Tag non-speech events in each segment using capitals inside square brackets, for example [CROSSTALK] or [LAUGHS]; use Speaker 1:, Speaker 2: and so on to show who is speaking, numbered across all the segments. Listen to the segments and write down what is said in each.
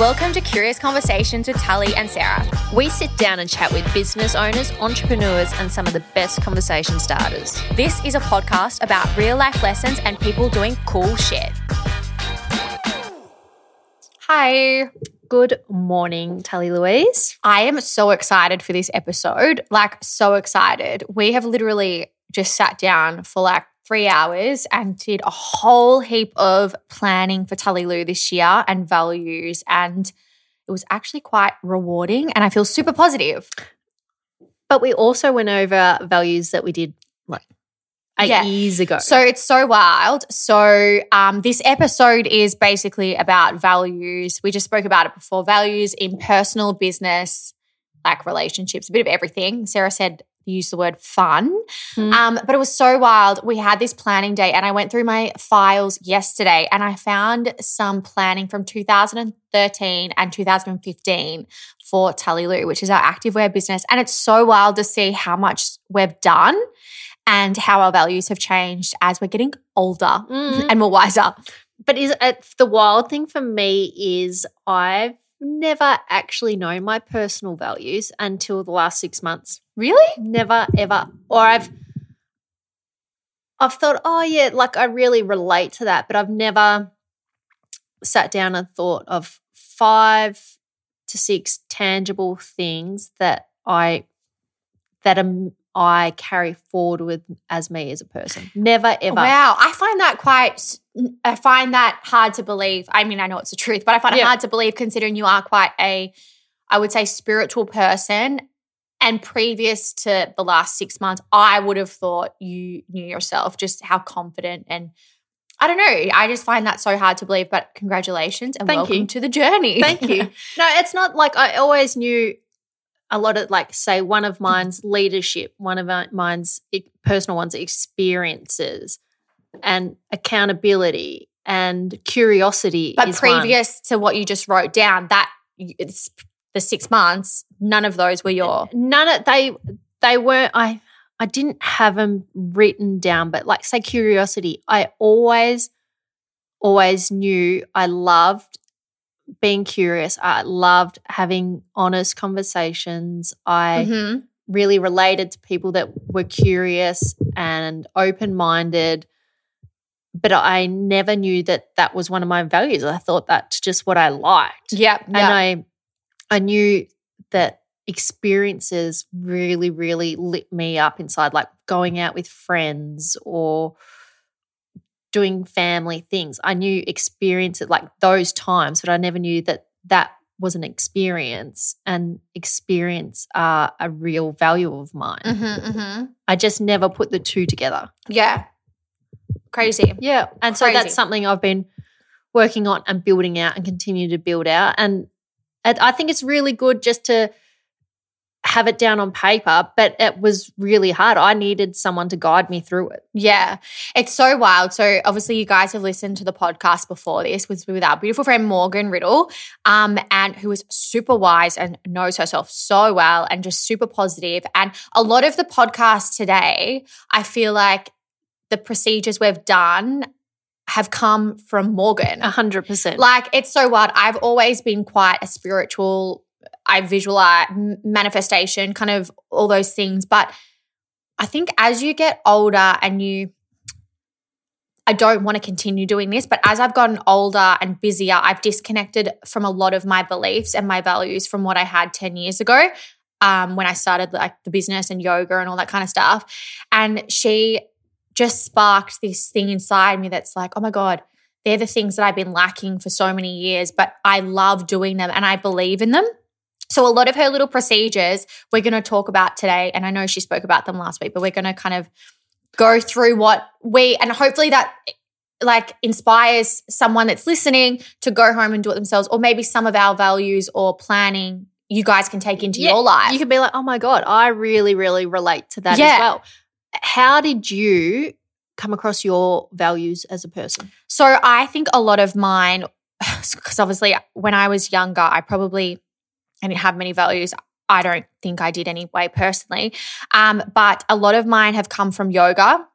Speaker 1: Welcome to Curious Conversations with Tully and Sarah.
Speaker 2: We sit down and chat with business owners, entrepreneurs, and some of the best conversation starters.
Speaker 1: This is a podcast about real life lessons and people doing cool shit. Hi.
Speaker 2: Good morning, Tully Louise.
Speaker 1: I am so excited for this episode. Like, so excited. We have literally just sat down for like three hours and did a whole heap of planning for Tully Lou this year and values. And it was actually quite rewarding. And I feel super positive.
Speaker 2: But we also went over values that we did like eight
Speaker 1: Yeah.
Speaker 2: years ago.
Speaker 1: So it's so wild. So um, this episode is basically about values. We just spoke about it before values in personal business, like relationships, a bit of everything. Sarah said, use the word fun.
Speaker 2: Mm.
Speaker 1: Um, but it was so wild. We had this planning day, and I went through my files yesterday and I found some planning from 2013 and 2015 for Tully Lou, which is our activewear business. And it's so wild to see how much we've done and how our values have changed as we're getting older
Speaker 2: Mhm.
Speaker 1: and more wiser.
Speaker 2: But is it, the wild thing for me is I've never actually known my personal values until the last six months.
Speaker 1: Really?
Speaker 2: Never ever. Or I've I've thought, oh yeah, like I really relate to that, but I've never sat down and thought of five to six tangible things that I that am I carry forward with as me as a person. Never ever.
Speaker 1: Wow. I find that quite, I find that hard to believe. I mean, I know it's the truth, but I find it
Speaker 2: Yeah.
Speaker 1: hard to believe considering you are quite a, I would say, spiritual person. And previous to the last six months, I would have thought you knew yourself, just how confident and I don't know. I just find that so hard to believe. But congratulations and
Speaker 2: Thank
Speaker 1: welcome
Speaker 2: you.
Speaker 1: to the journey.
Speaker 2: Thank you. [LAUGHS] No, it's not like I always knew a lot of like say one of mm-hmm. mine's leadership, one of my- mine's personal ones experiences and accountability and curiosity.
Speaker 1: but
Speaker 2: is one.
Speaker 1: previous to what you just wrote down, that it's the six months, none of those were your.
Speaker 2: none of they they weren't I I didn't have them written down, but like say curiosity, I always always knew I loved being curious. I loved having honest conversations. I
Speaker 1: Mhm.
Speaker 2: really related to people that were curious and open minded. But I never knew that that was one of my values. I thought that's just what I liked.
Speaker 1: Yep.
Speaker 2: And I I knew that experiences really, really lit me up inside, like going out with friends or doing family things. I knew experiences like those times, but I never knew that that was an experience and experience are a real value of mine.
Speaker 1: Mm-hmm, mm-hmm.
Speaker 2: I just never put the two together.
Speaker 1: Yeah. Crazy.
Speaker 2: Yeah. And so that's something I've been working on and building out and continue to build out. And I I think it's really good just to have it down on paper, but it was really hard. I needed someone to guide me through it.
Speaker 1: Yeah. It's so wild. So obviously you guys have listened to the podcast before this with, with our beautiful friend Morgan Riddle, um, and who is super wise and knows herself so well and just super positive. And a lot of the podcast today, I feel like the procedures we've done have come from Morgan.
Speaker 2: A hundred percent.
Speaker 1: Like it's so wild. I've always been quite a spiritual. I visualize manifestation, kind of all those things. But I think as you get older and you, I don't want to continue doing this, but as I've gotten older and busier, I've disconnected from a lot of my beliefs and my values from what I had 10 years ago. Um, when I started like the business and yoga and all that kind of stuff. And she just sparked this thing inside me that's like, oh my God, they're the things that I've been lacking for so many years, but I love doing them and I believe in them. So, a lot of her little procedures we're going to talk about today. And I know she spoke about them last week, but we're going to kind of go through what we, and hopefully that like inspires someone that's listening to go home and do it themselves, or maybe some of our values or planning you guys can take into
Speaker 2: Yeah,
Speaker 1: your life.
Speaker 2: You could be like, oh my God, I really, really relate to that
Speaker 1: Yeah.
Speaker 2: as well. How did you come across your values as a person?
Speaker 1: So I think a lot of mine, [SIGHS] because obviously when I was younger, I probably I didn't have many values. I don't think I did anyway personally. Um, but a lot of mine have come from yoga,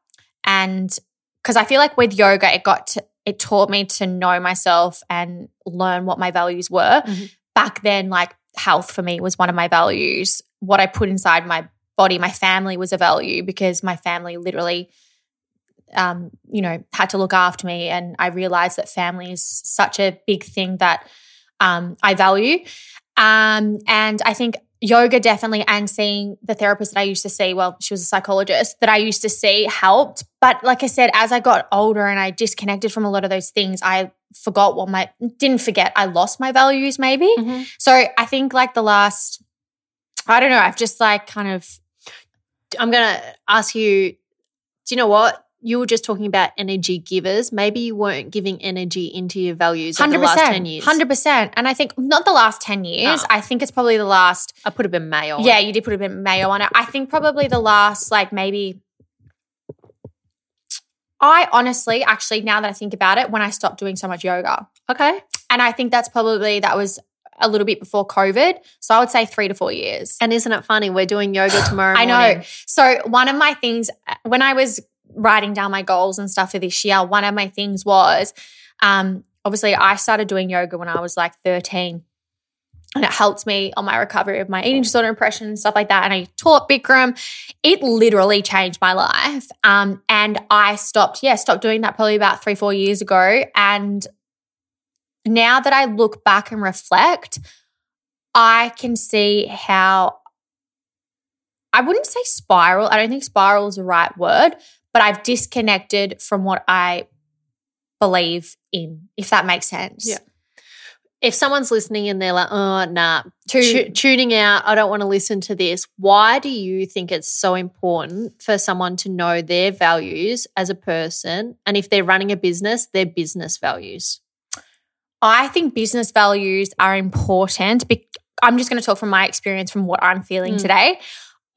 Speaker 1: and because I feel like with yoga, it got to, it taught me to know myself and learn what my values were.
Speaker 2: Mhm.
Speaker 1: Back then, like health for me was one of my values. What I put inside my body, my family was a value because my family literally um, you know, had to look after me. And I realized that family is such a big thing that um, I value. Um, and I think yoga definitely, and seeing the therapist that I used to see, well, she was a psychologist that I used to see helped. But like I said, as I got older and I disconnected from a lot of those things, I forgot what my, didn't forget, I lost my values maybe. So I think like the last, I don't know, I've just like kind of,
Speaker 2: I'm going to ask you, do you know what? You were just talking about energy givers. Maybe you weren't giving energy into your values over
Speaker 1: Hundred
Speaker 2: the last 10 years.
Speaker 1: hundred percent, and I think not the last ten years.
Speaker 2: Oh.
Speaker 1: I think it's probably the last.
Speaker 2: I put a bit of mayo on
Speaker 1: Yeah, you did put a bit of mayo on it. I think probably the last, like maybe. I honestly, actually, now that I think about it, when I stopped doing so much yoga,
Speaker 2: Okay.
Speaker 1: and I think that's probably that was a little bit before COVID. So I would say three to four years.
Speaker 2: And isn't it funny? We're doing yoga tomorrow
Speaker 1: I know. So one of my things when I was writing down my goals and stuff for this year, one of my things was um obviously I started doing yoga when I was like 13. And it helped me on my recovery of my eating disorder impression and stuff like that. And I taught Bikram. It literally changed my life. Um, and I stopped, yeah, stopped doing that probably about three, four years ago. And now that I look back and reflect, I can see how I wouldn't say spiral. I don't think spiral is the right word, but I've disconnected from what I believe in, if that makes sense.
Speaker 2: Yeah. If someone's listening and they're like, oh, nah, tu- tuning out, I don't want to listen to this. Why do you think it's so important for someone to know their values as a person? And if they're running a business, their business values?
Speaker 1: I think business values are important. Be- I'm just going to talk from my experience from what I'm feeling
Speaker 2: Mm.
Speaker 1: today.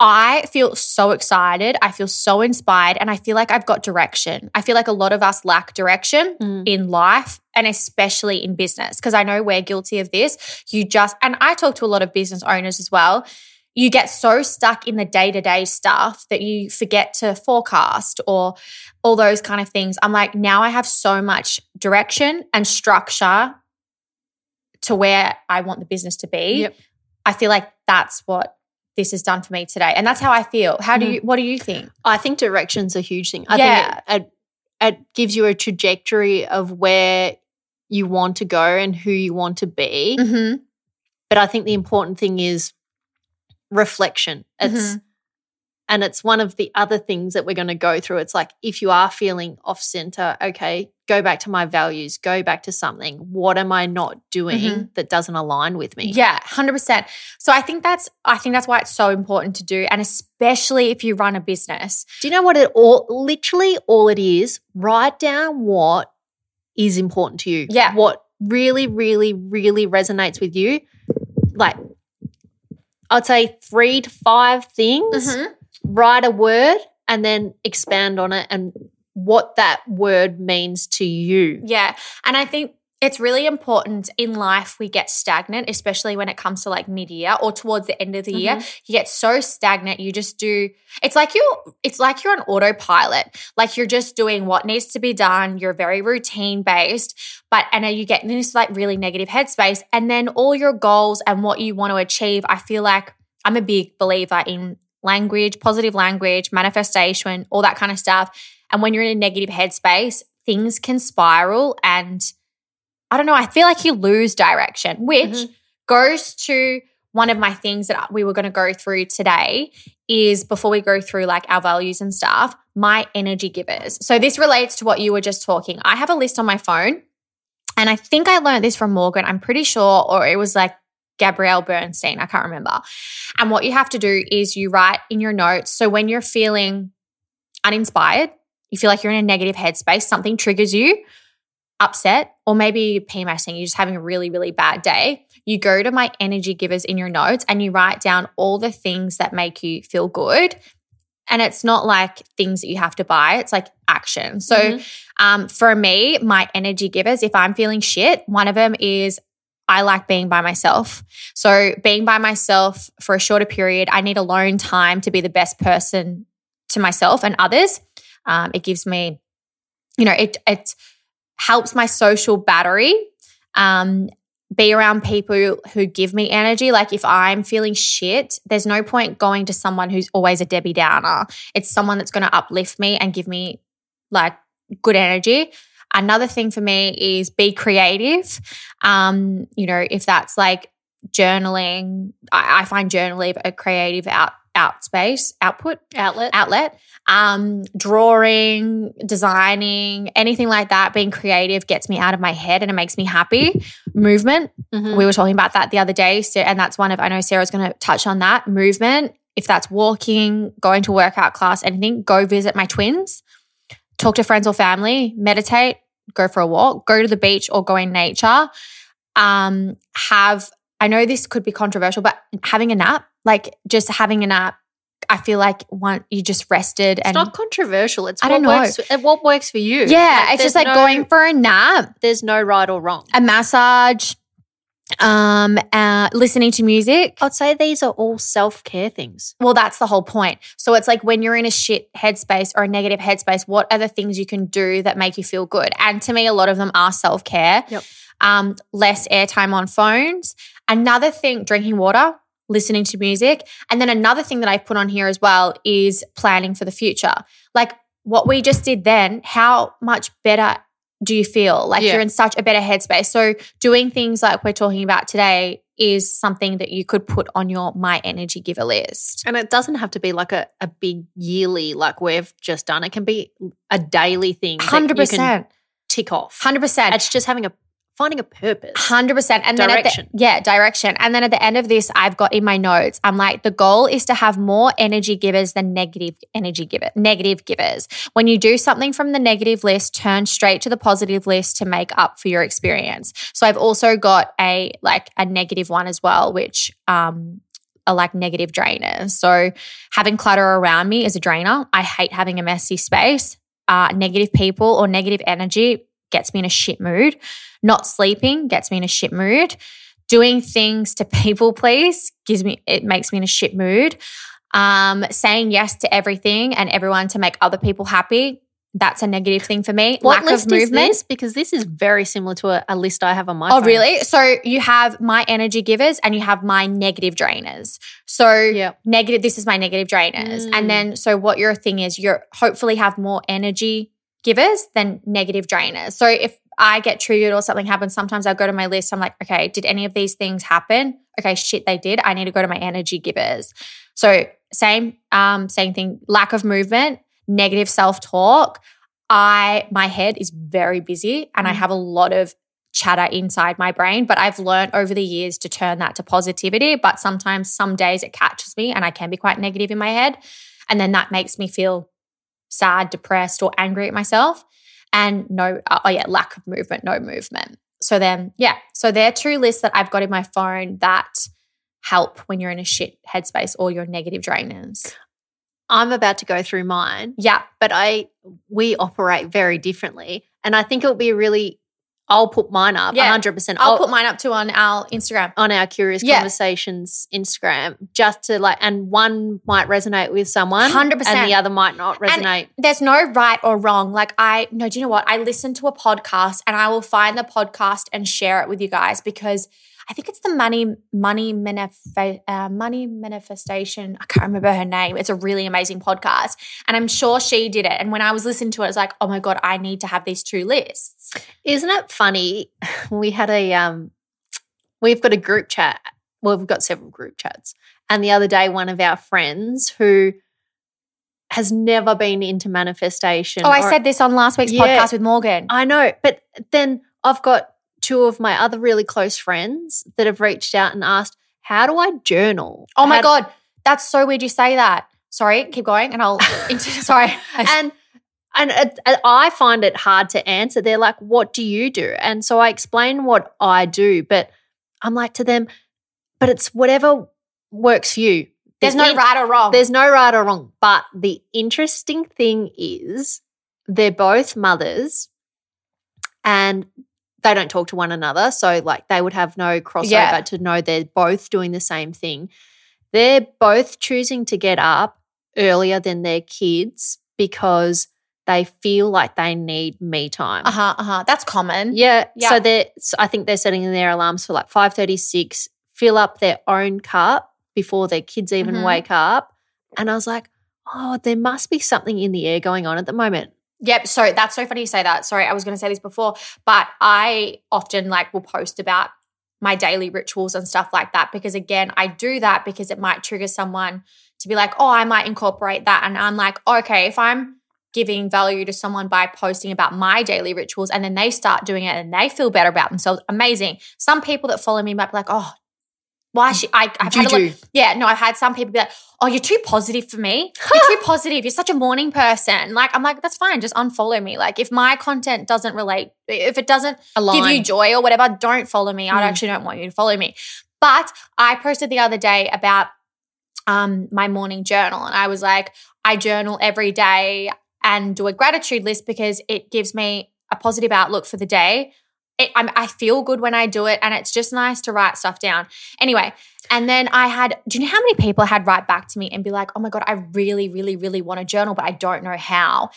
Speaker 1: I feel so excited. I feel so inspired, and I feel like I've got direction. I feel like a lot of us lack direction
Speaker 2: Mm.
Speaker 1: in life and especially in business because I know we're guilty of this. You just, and I talk to a lot of business owners as well. You get so stuck in the day to day stuff that you forget to forecast or all those kind of things. I'm like, now I have so much direction and structure to where I want the business to be.
Speaker 2: Yep.
Speaker 1: I feel like that's what this has done for me today. And that's how I feel. How do
Speaker 2: Mhm.
Speaker 1: you, what do you think?
Speaker 2: I think direction's a huge thing. I
Speaker 1: Yeah.
Speaker 2: think it, it, it gives you a trajectory of where you want to go and who you want to be.
Speaker 1: Mm-hmm.
Speaker 2: But I think the important thing is reflection. It's and it's one of the other things that we're going to go through. It's like if you are feeling off center, okay, go back to my values, go back to something. What am I not doing
Speaker 1: Mhm.
Speaker 2: that doesn't align with me?
Speaker 1: Yeah, hundred percent. So I think that's I think that's why it's so important to do, and especially if you run a business.
Speaker 2: Do you know what it all literally all it is? Write down what is important to you.
Speaker 1: Yeah.
Speaker 2: What really, really, really resonates with you. Like I'd say three to five things. Write a word and then expand on it and what that word means to you.
Speaker 1: Yeah, and I think it's really important in life we get stagnant, especially when it comes to like mid year or towards the end of the year. Mm-hmm. You get so stagnant, you just do. It's like you're, It's like you're on autopilot. Like you're just doing what needs to be done. You're very routine based, but and you get in this like really negative headspace, and then all your goals and what you want to achieve. I feel like I'm a big believer in language, positive language, manifestation, all that kind of stuff. And when you're in a negative headspace, things can spiral and I don't know, I feel like you lose direction, which
Speaker 2: Mhm.
Speaker 1: goes to one of my things that we were going to go through today is before we go through like our values and stuff, my energy givers. So this relates to what you were just talking. I have a list on my phone and I think I learned this from Morgan. I'm pretty sure, or it was like Gabrielle Bernstein, I can't remember. And what you have to do is you write in your notes. So when you're feeling uninspired, you feel like you're in a negative headspace, something triggers you, upset, or maybe PMSing, you're just having a really, really bad day. You go to my energy givers in your notes and you write down all the things that make you feel good. And it's not like things that you have to buy, it's like action. So
Speaker 2: Mm-hmm.
Speaker 1: um, for me, my energy givers, if I'm feeling shit, one of them is I like being by myself. So being by myself for a shorter period, I need alone time to be the best person to myself and others. Um, it gives me, you know, it it helps my social battery. Um, be around people who give me energy. Like if I'm feeling shit, there's no point going to someone who's always a Debbie Downer. It's someone that's going to uplift me and give me like good energy. Another thing for me is be creative. Um, you know, if that's like journaling, I, I find journaling a creative out out space output
Speaker 2: Outlet.
Speaker 1: outlet. Um, drawing, designing, anything like that, being creative gets me out of my head and it makes me happy. Movement,
Speaker 2: Mhm.
Speaker 1: we were talking about that the other day. So, and that's one of, I know Sarah's going to touch on that. Movement, if that's walking, going to workout class, anything, go visit my twins, talk to friends or family, meditate, go for a walk, go to the beach or go in nature. Um, have, I know this could be controversial, but having a nap, like just having a nap, I feel like one, you just rested and It's
Speaker 2: not controversial. It's
Speaker 1: I
Speaker 2: what
Speaker 1: don't know.
Speaker 2: works. What works for you?
Speaker 1: yeah, it's just like
Speaker 2: no-
Speaker 1: going for a nap,
Speaker 2: There's no right or wrong.
Speaker 1: a massage, um, uh, listening to music.
Speaker 2: I'd say these are all self care things.
Speaker 1: Well, that's the whole point. So it's like when you're in a shit headspace or a negative headspace, what are the things you can do that make you feel good? And to me, a lot of them are self care.
Speaker 2: Yep.
Speaker 1: Um, less airtime on phones. Another thing, drinking water, listening to music. And then another thing that I put on here as well is planning for the future. Like what we just did then, how much better do you feel? Like
Speaker 2: Yeah.
Speaker 1: you're in such a better headspace. So doing things like we're talking about today is something that you could put on your my energy giver list.
Speaker 2: And it doesn't have to be like a, a big yearly, like we've just done. It can be a daily thing. that
Speaker 1: Hundred
Speaker 2: you can
Speaker 1: percent,
Speaker 2: Tick off.
Speaker 1: hundred percent,
Speaker 2: It's just having a finding a purpose.
Speaker 1: hundred percent, and then
Speaker 2: Direction.
Speaker 1: at the, yeah, direction. And then at the end of this, I've got in my notes, I'm like, the goal is to have more energy givers than negative energy giver, negative givers. When you do something from the negative list, turn straight to the positive list to make up for your experience. So I've also got a like a negative one as well, which um are like negative drainers. So having clutter around me is a drainer. I hate having a messy space. Uh, negative people or negative energy gets me in a shit mood. Not sleeping gets me in a shit mood. Doing things to [LAUGHS] people please gives me it makes me in a shit mood. Um, saying yes to everything and everyone to make other people happy. That's a negative thing for me.
Speaker 2: What
Speaker 1: Lack
Speaker 2: list
Speaker 1: of movement.
Speaker 2: is this? Because this is very similar to a, a list I have on my
Speaker 1: Oh,
Speaker 2: phone.
Speaker 1: really? So you have my energy givers and you have my negative drainers. So
Speaker 2: Yeah.
Speaker 1: negative, this is my negative drainers.
Speaker 2: Mm.
Speaker 1: And then, so what your thing is, you're hopefully have more energy givers than negative drainers. So if I get triggered or something happens, sometimes I'll go to my list. I'm like, okay, did any of these things happen? Okay, shit, they did. I need to go to my energy givers. So same, um, same thing. Lack of movement, negative self talk. I my head is very busy and I
Speaker 2: Mm.
Speaker 1: have a lot of chatter inside my brain, but I've learned over the years to turn that to positivity. But sometimes, some days it catches me and I can be quite negative in my head. And then that makes me feel sad, depressed, or angry at myself. And no, uh, oh yeah, lack of movement, no movement. So then, yeah, so there are two lists that I've got in my phone that help when you're in a shit headspace or your negative drainers.
Speaker 2: I'm about to go through mine,
Speaker 1: Yeah,
Speaker 2: but I we operate very differently. And I think it'll be really I'll put mine up
Speaker 1: Yeah.
Speaker 2: 100%.
Speaker 1: I'll put mine up too on our Instagram.
Speaker 2: on our Curious
Speaker 1: Yeah.
Speaker 2: Conversations Instagram just to like, and one might resonate with someone,
Speaker 1: 100%.
Speaker 2: and the other might not resonate.
Speaker 1: there's no right or wrong. Like I no, do you know what? I listen to a podcast and I will find the podcast and share it with you guys because I think it's the money money manif- uh, money manifestation. I can't remember her name. It's a really amazing podcast, and I'm sure she did it. And when I was listening to it, I was like, oh my god, I need to have these two lists.
Speaker 2: Isn't it funny? [LAUGHS] We had a um, we've got a group chat. Well, we've got several group chats, and the other day, one of our friends who has never been into manifestation.
Speaker 1: Oh, I
Speaker 2: or-
Speaker 1: said this on last week's
Speaker 2: Yeah.
Speaker 1: podcast with Morgan.
Speaker 2: I know, but then I've got two of my other really close friends that have reached out and asked, How do I journal?
Speaker 1: Oh my
Speaker 2: How-
Speaker 1: god, that's so weird you say that. Sorry, keep going, and I'll. [LAUGHS] sorry, [LAUGHS]
Speaker 2: and and I find it hard to answer. They're like, "What do you do?" And so I explain what I do, but I'm like to them, "But it's whatever works for you."
Speaker 1: there's
Speaker 2: The
Speaker 1: no
Speaker 2: in-
Speaker 1: right or wrong.
Speaker 2: There's no right or wrong. But the interesting thing is, they're both mothers, and they don't talk to one another. So like they would have no crossover
Speaker 1: Yeah.
Speaker 2: to know they're both doing the same thing. They're both choosing to get up earlier than their kids because they feel like they need me time.
Speaker 1: Uh huh. Uh huh. That's common.
Speaker 2: Yeah.
Speaker 1: Yeah.
Speaker 2: So they're so I think they're setting their alarms for like 536, fill up their own cup before their kids even
Speaker 1: Mhm.
Speaker 2: wake up. And I was like, oh, there must be something in the air going on at the moment.
Speaker 1: Yep. So that's so funny you say that. Sorry, I was going to say this before, but I often like will post about my daily rituals and stuff like that because again, I do that because it might trigger someone to be like, "Oh, I might incorporate that." And I'm like, "Okay, if I'm giving value to someone by posting about my daily rituals and then they start doing it and they feel better about themselves, amazing." Some people that follow me might be like, "Oh, why she I I've had a look, yeah, no, I've had some people be like, "Oh, you're too positive for me. You're too positive. You're such a morning person." Like, I'm like, that's fine. Just unfollow me. Like, if my content doesn't relate, if it doesn't give you joy or whatever, don't follow me. I
Speaker 2: Mm.
Speaker 1: actually don't want you to follow me. But I posted the other day about um my morning journal, and I was like, I journal every day and do a gratitude list because it gives me a positive outlook for the day. It, I feel good when I do it, and it's just nice to write stuff down. Anyway, and then I had, do you know how many people had write back to me and be like, oh my God, I really, really, really want to journal, but I don't know how.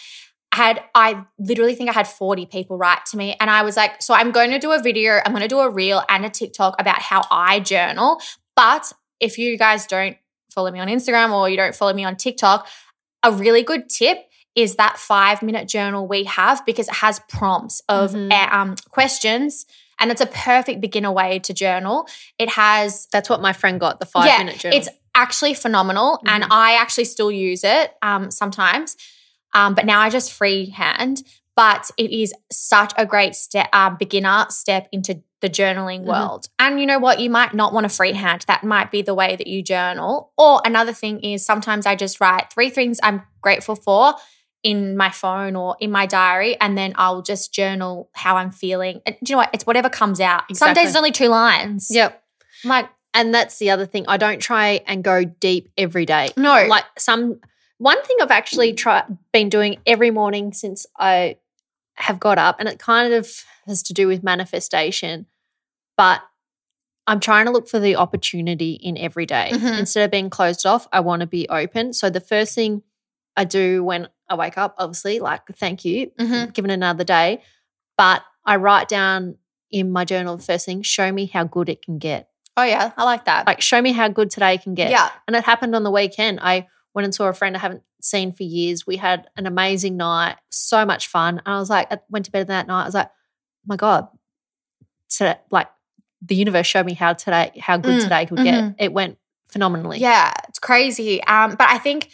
Speaker 1: I had, I literally think I had 40 people write to me. And I was like, so I'm going to do a video, I'm going to do a reel and a TikTok about how I journal. But if you guys don't follow me on Instagram or you don't follow me on TikTok, a really good tip is that five minute journal we have because it has prompts of
Speaker 2: Mhm.
Speaker 1: uh, um, questions and it's a perfect beginner way to journal. It has
Speaker 2: That's what my friend got, the five
Speaker 1: Yeah,
Speaker 2: minute journal.
Speaker 1: it's actually phenomenal, and
Speaker 2: Mhm.
Speaker 1: I actually still use it um, sometimes. Um, but now I just freehand. But it is such a great step, uh, beginner step into the journaling
Speaker 2: Mhm.
Speaker 1: world. And you know what? You might not want to freehand. That might be the way that you journal. Or another thing is sometimes I just write three things I'm grateful for in my phone or in my diary, and then I'll just journal how I'm feeling. And do you know what? It's whatever comes out. Some days it's only two lines.
Speaker 2: yep.
Speaker 1: I'm like,
Speaker 2: And that's the other thing. I don't try and go deep every day.
Speaker 1: no.
Speaker 2: Like some one thing I've actually tried been doing every morning since I have got up, and it kind of has to do with manifestation, but I'm trying to look for the opportunity in every day.
Speaker 1: Mhm.
Speaker 2: Instead of being closed off, I want to be open. So the first thing I do when I wake up, obviously, like thank you,
Speaker 1: Mhm.
Speaker 2: given another day. But I write down in my journal the first thing, show me how good it can get.
Speaker 1: Oh yeah, I like that.
Speaker 2: Like show me how good today can get.
Speaker 1: yeah.
Speaker 2: And it happened on the weekend. I went and saw a friend I haven't seen for years. We had an amazing night, so much fun. And I was like, I went to bed that night. I was like, oh my God, today, like the universe showed me how today, how good
Speaker 1: Mm,
Speaker 2: today could
Speaker 1: mhm.
Speaker 2: get. It went phenomenally.
Speaker 1: Yeah, it's crazy. Um, but I think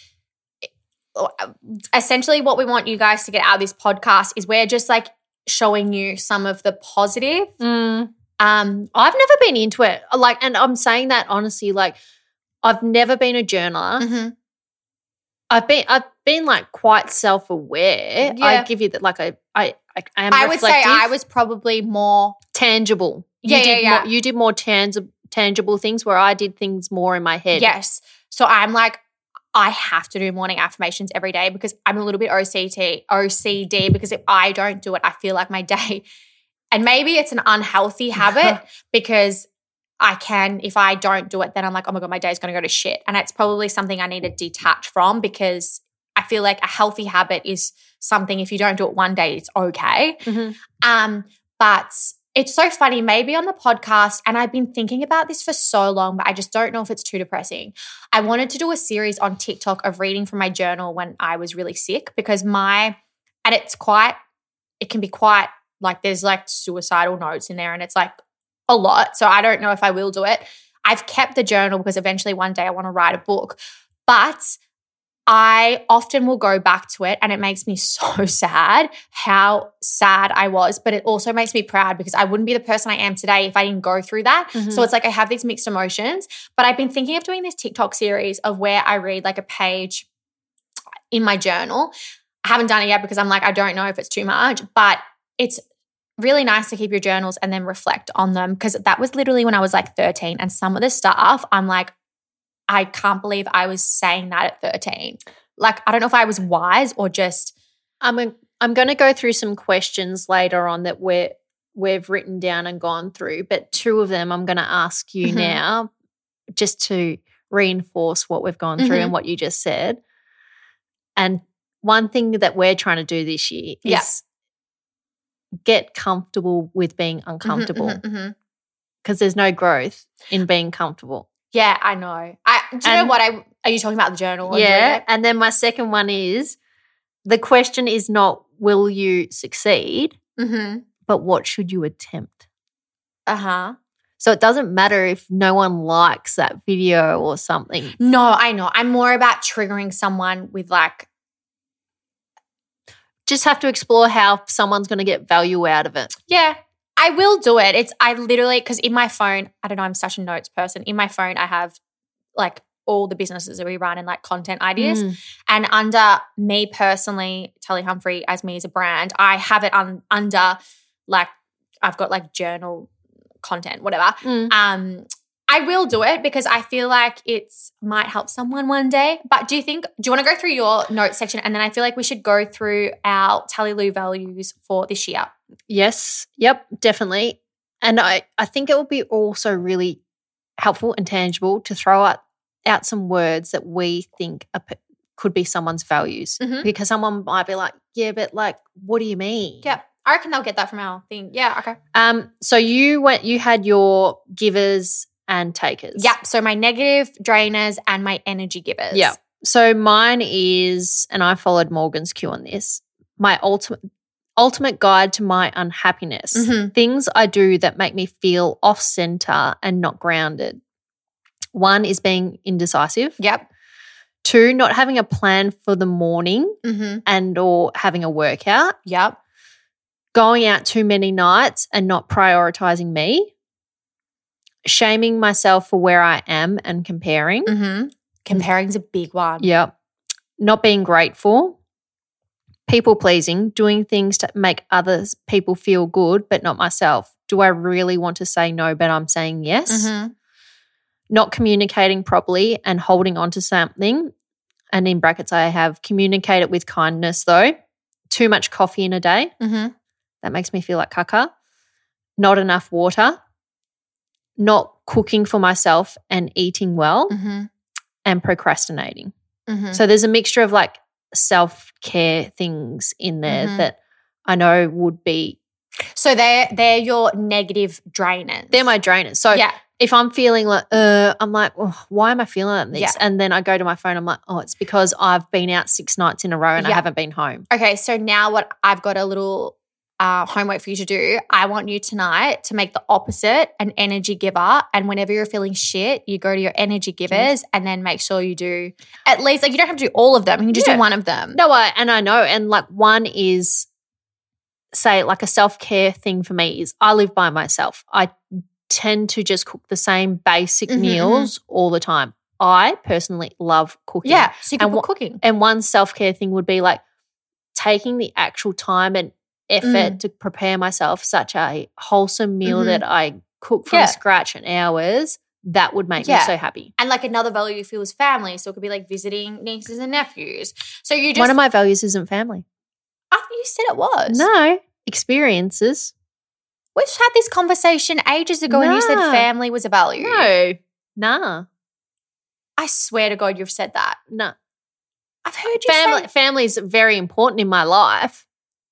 Speaker 1: essentially what we want you guys to get out of this podcast is we're just like showing you some of the positive.
Speaker 2: Mm,
Speaker 1: Um,
Speaker 2: I've never been into it. Like, and I'm saying that honestly, like, I've never been a journaler.
Speaker 1: mhm.
Speaker 2: I've been, I've been like quite self aware. I give you that, like, I, I, I, I am
Speaker 1: I would say. I was probably more.
Speaker 2: tangible.
Speaker 1: Yeah,
Speaker 2: you
Speaker 1: yeah,
Speaker 2: did
Speaker 1: yeah.
Speaker 2: More, you did more tangible tangible things where I did things more in my head.
Speaker 1: Yes. So I'm like, I have to do morning affirmations every day because I'm a little bit OCT, OCD because if I don't do it, I feel like my [LAUGHS] day, and maybe it's an unhealthy [LAUGHS] habit because I can, if I don't do it, then I'm like, oh my God, my day's going to go to shit. And it's probably something I need to detach from because I feel like a healthy habit is something, if you don't do it one day, it's okay.
Speaker 2: Mhm.
Speaker 1: Um, but it's so funny, maybe on the podcast, and I've been thinking about this for so long, but I just don't know if it's too depressing. I wanted to do a series on TikTok of reading from my journal when I was really sick because my, and it's quite, it can be quite like there's like suicidal notes in there and it's like a lot. So I don't know if I will do it. I've kept the journal because eventually one day I want to write a book. But I often will go back to it and it makes me [LAUGHS] so sad how sad I was, but it also makes me proud because I wouldn't be the person I am today if I didn't go through that.
Speaker 2: Mhm.
Speaker 1: So it's like I have these mixed emotions, but I've been thinking of doing this TikTok series of where I read like a page in my journal. I haven't done it yet because I'm like, I don't know if it's too much, but it's really nice to keep your journals and then reflect on them because that was literally when I was like 13. And some of the stuff, I'm like, I can't believe I was saying that at 13. Like, I don't know if I was wise or just,
Speaker 2: I'm a, I'm going to go through some questions later on that we're we've written down and gone through, but two of them I'm going to ask you
Speaker 1: Mhm.
Speaker 2: now, just to reinforce what we've gone through
Speaker 1: Mhm.
Speaker 2: and what you just said. And one thing that we're trying to do this year is
Speaker 1: Yeah.
Speaker 2: get comfortable with being uncomfortable
Speaker 1: Mhm, mhm, mhm.
Speaker 2: because there's no growth in being comfortable.
Speaker 1: Yeah, I know. Do you know what I are you talking about the journal?
Speaker 2: Yeah. And then my second one is the question is not will you succeed,
Speaker 1: Mhm.
Speaker 2: but what should you attempt?
Speaker 1: Uh-huh.
Speaker 2: So it doesn't matter if no one likes that video or something.
Speaker 1: No, I know. I'm more about triggering someone with like
Speaker 2: Just have to explore how someone's going to get value out of it.
Speaker 1: Yeah, I will do it. It's I literally because in my phone, I don't know, I'm such a notes person. In my phone, I have like all the businesses that we run and like content ideas.
Speaker 2: Mm.
Speaker 1: And under me personally, Tully Humphrey as me as a brand, I have it on under like I've got like journal content, whatever.
Speaker 2: Mm.
Speaker 1: Um, I will do it because I feel like it's might help someone one day. But do you think do you want to go through your notes section and then I feel like we should go through our Tully Lou values for this year?
Speaker 2: Yes. Yep. Definitely. And I, I think it would be also really helpful and tangible to throw out, out some words that we think are, p- could be someone's values
Speaker 1: Mhm.
Speaker 2: because someone might be like, yeah, but like, what do you mean?
Speaker 1: Yeah, I reckon they'll get that from our thing. Yeah, okay.
Speaker 2: Um, so you went, you had your givers and takers.
Speaker 1: Yeah, so my negative drainers and my energy givers.
Speaker 2: Yeah. So mine is, and I followed Morgan's cue on this. My ultimate ultimate guide to my unhappiness.
Speaker 1: Mhm.
Speaker 2: Things I do that make me feel off center and not grounded. One is being indecisive.
Speaker 1: Yep.
Speaker 2: Two, not having a plan for the morning
Speaker 1: Mm-hmm.
Speaker 2: and or having a workout.
Speaker 1: Yep.
Speaker 2: Going out too many nights and not prioritizing me. Shaming myself for where I am and comparing.
Speaker 1: Mm-hmm. Comparing's a big one.
Speaker 2: Yep. Not being grateful, people pleasing, doing things to make others people feel good, but not myself. Do I really want to say no, but I'm saying yes?
Speaker 1: Mhm.
Speaker 2: Not communicating properly and holding on to something. And in brackets, I have communicate it with kindness, though. Too much coffee in a day.
Speaker 1: Mhm.
Speaker 2: That makes me feel like caca. Not enough water. Not cooking for myself and eating well
Speaker 1: Mhm.
Speaker 2: and procrastinating.
Speaker 1: Mhm.
Speaker 2: So there's a mixture of like self care things in there
Speaker 1: Mhm.
Speaker 2: that I know would be,
Speaker 1: So they're they're your negative drainers.
Speaker 2: they're my drainers. So
Speaker 1: yeah.
Speaker 2: If I'm feeling like, uh, I'm like, oh, why am I feeling like this?
Speaker 1: Yeah.
Speaker 2: And then I go to my phone, I'm like, oh, it's because I've been out six nights in a row and I haven't been home.
Speaker 1: Okay, so now what I've got a little uh, homework for you to do. I want you tonight to make the opposite an energy giver. And whenever you're feeling shit, you go to your energy givers and then make sure you do at least, like, you don't have to do all of them. You can just
Speaker 2: Yeah.
Speaker 1: do one of them.
Speaker 2: No, I, and I know. And like one is, say, like a self care thing for me is I live by myself. I tend to just cook the same basic
Speaker 1: Mhm,
Speaker 2: meals all the time. I personally love cooking.
Speaker 1: Yeah. Can
Speaker 2: And what-
Speaker 1: cooking.
Speaker 2: And one self care thing would be like taking the actual time and effort to prepare myself such a wholesome meal
Speaker 1: Mhm.
Speaker 2: that I cook from
Speaker 1: Yeah.
Speaker 2: scratch in hours. That would make
Speaker 1: Yeah.
Speaker 2: me so happy.
Speaker 1: And like another value you feel is family. So it could be like visiting nieces and nephews. So you just,
Speaker 2: One of my values isn't family.
Speaker 1: I thought you said it was.
Speaker 2: No, experiences.
Speaker 1: We've had this conversation ages ago and you said family was a value.
Speaker 2: No, nah,
Speaker 1: I swear to God, you've said that.
Speaker 2: no.
Speaker 1: I've heard you
Speaker 2: Family,
Speaker 1: say
Speaker 2: family is very important in my life.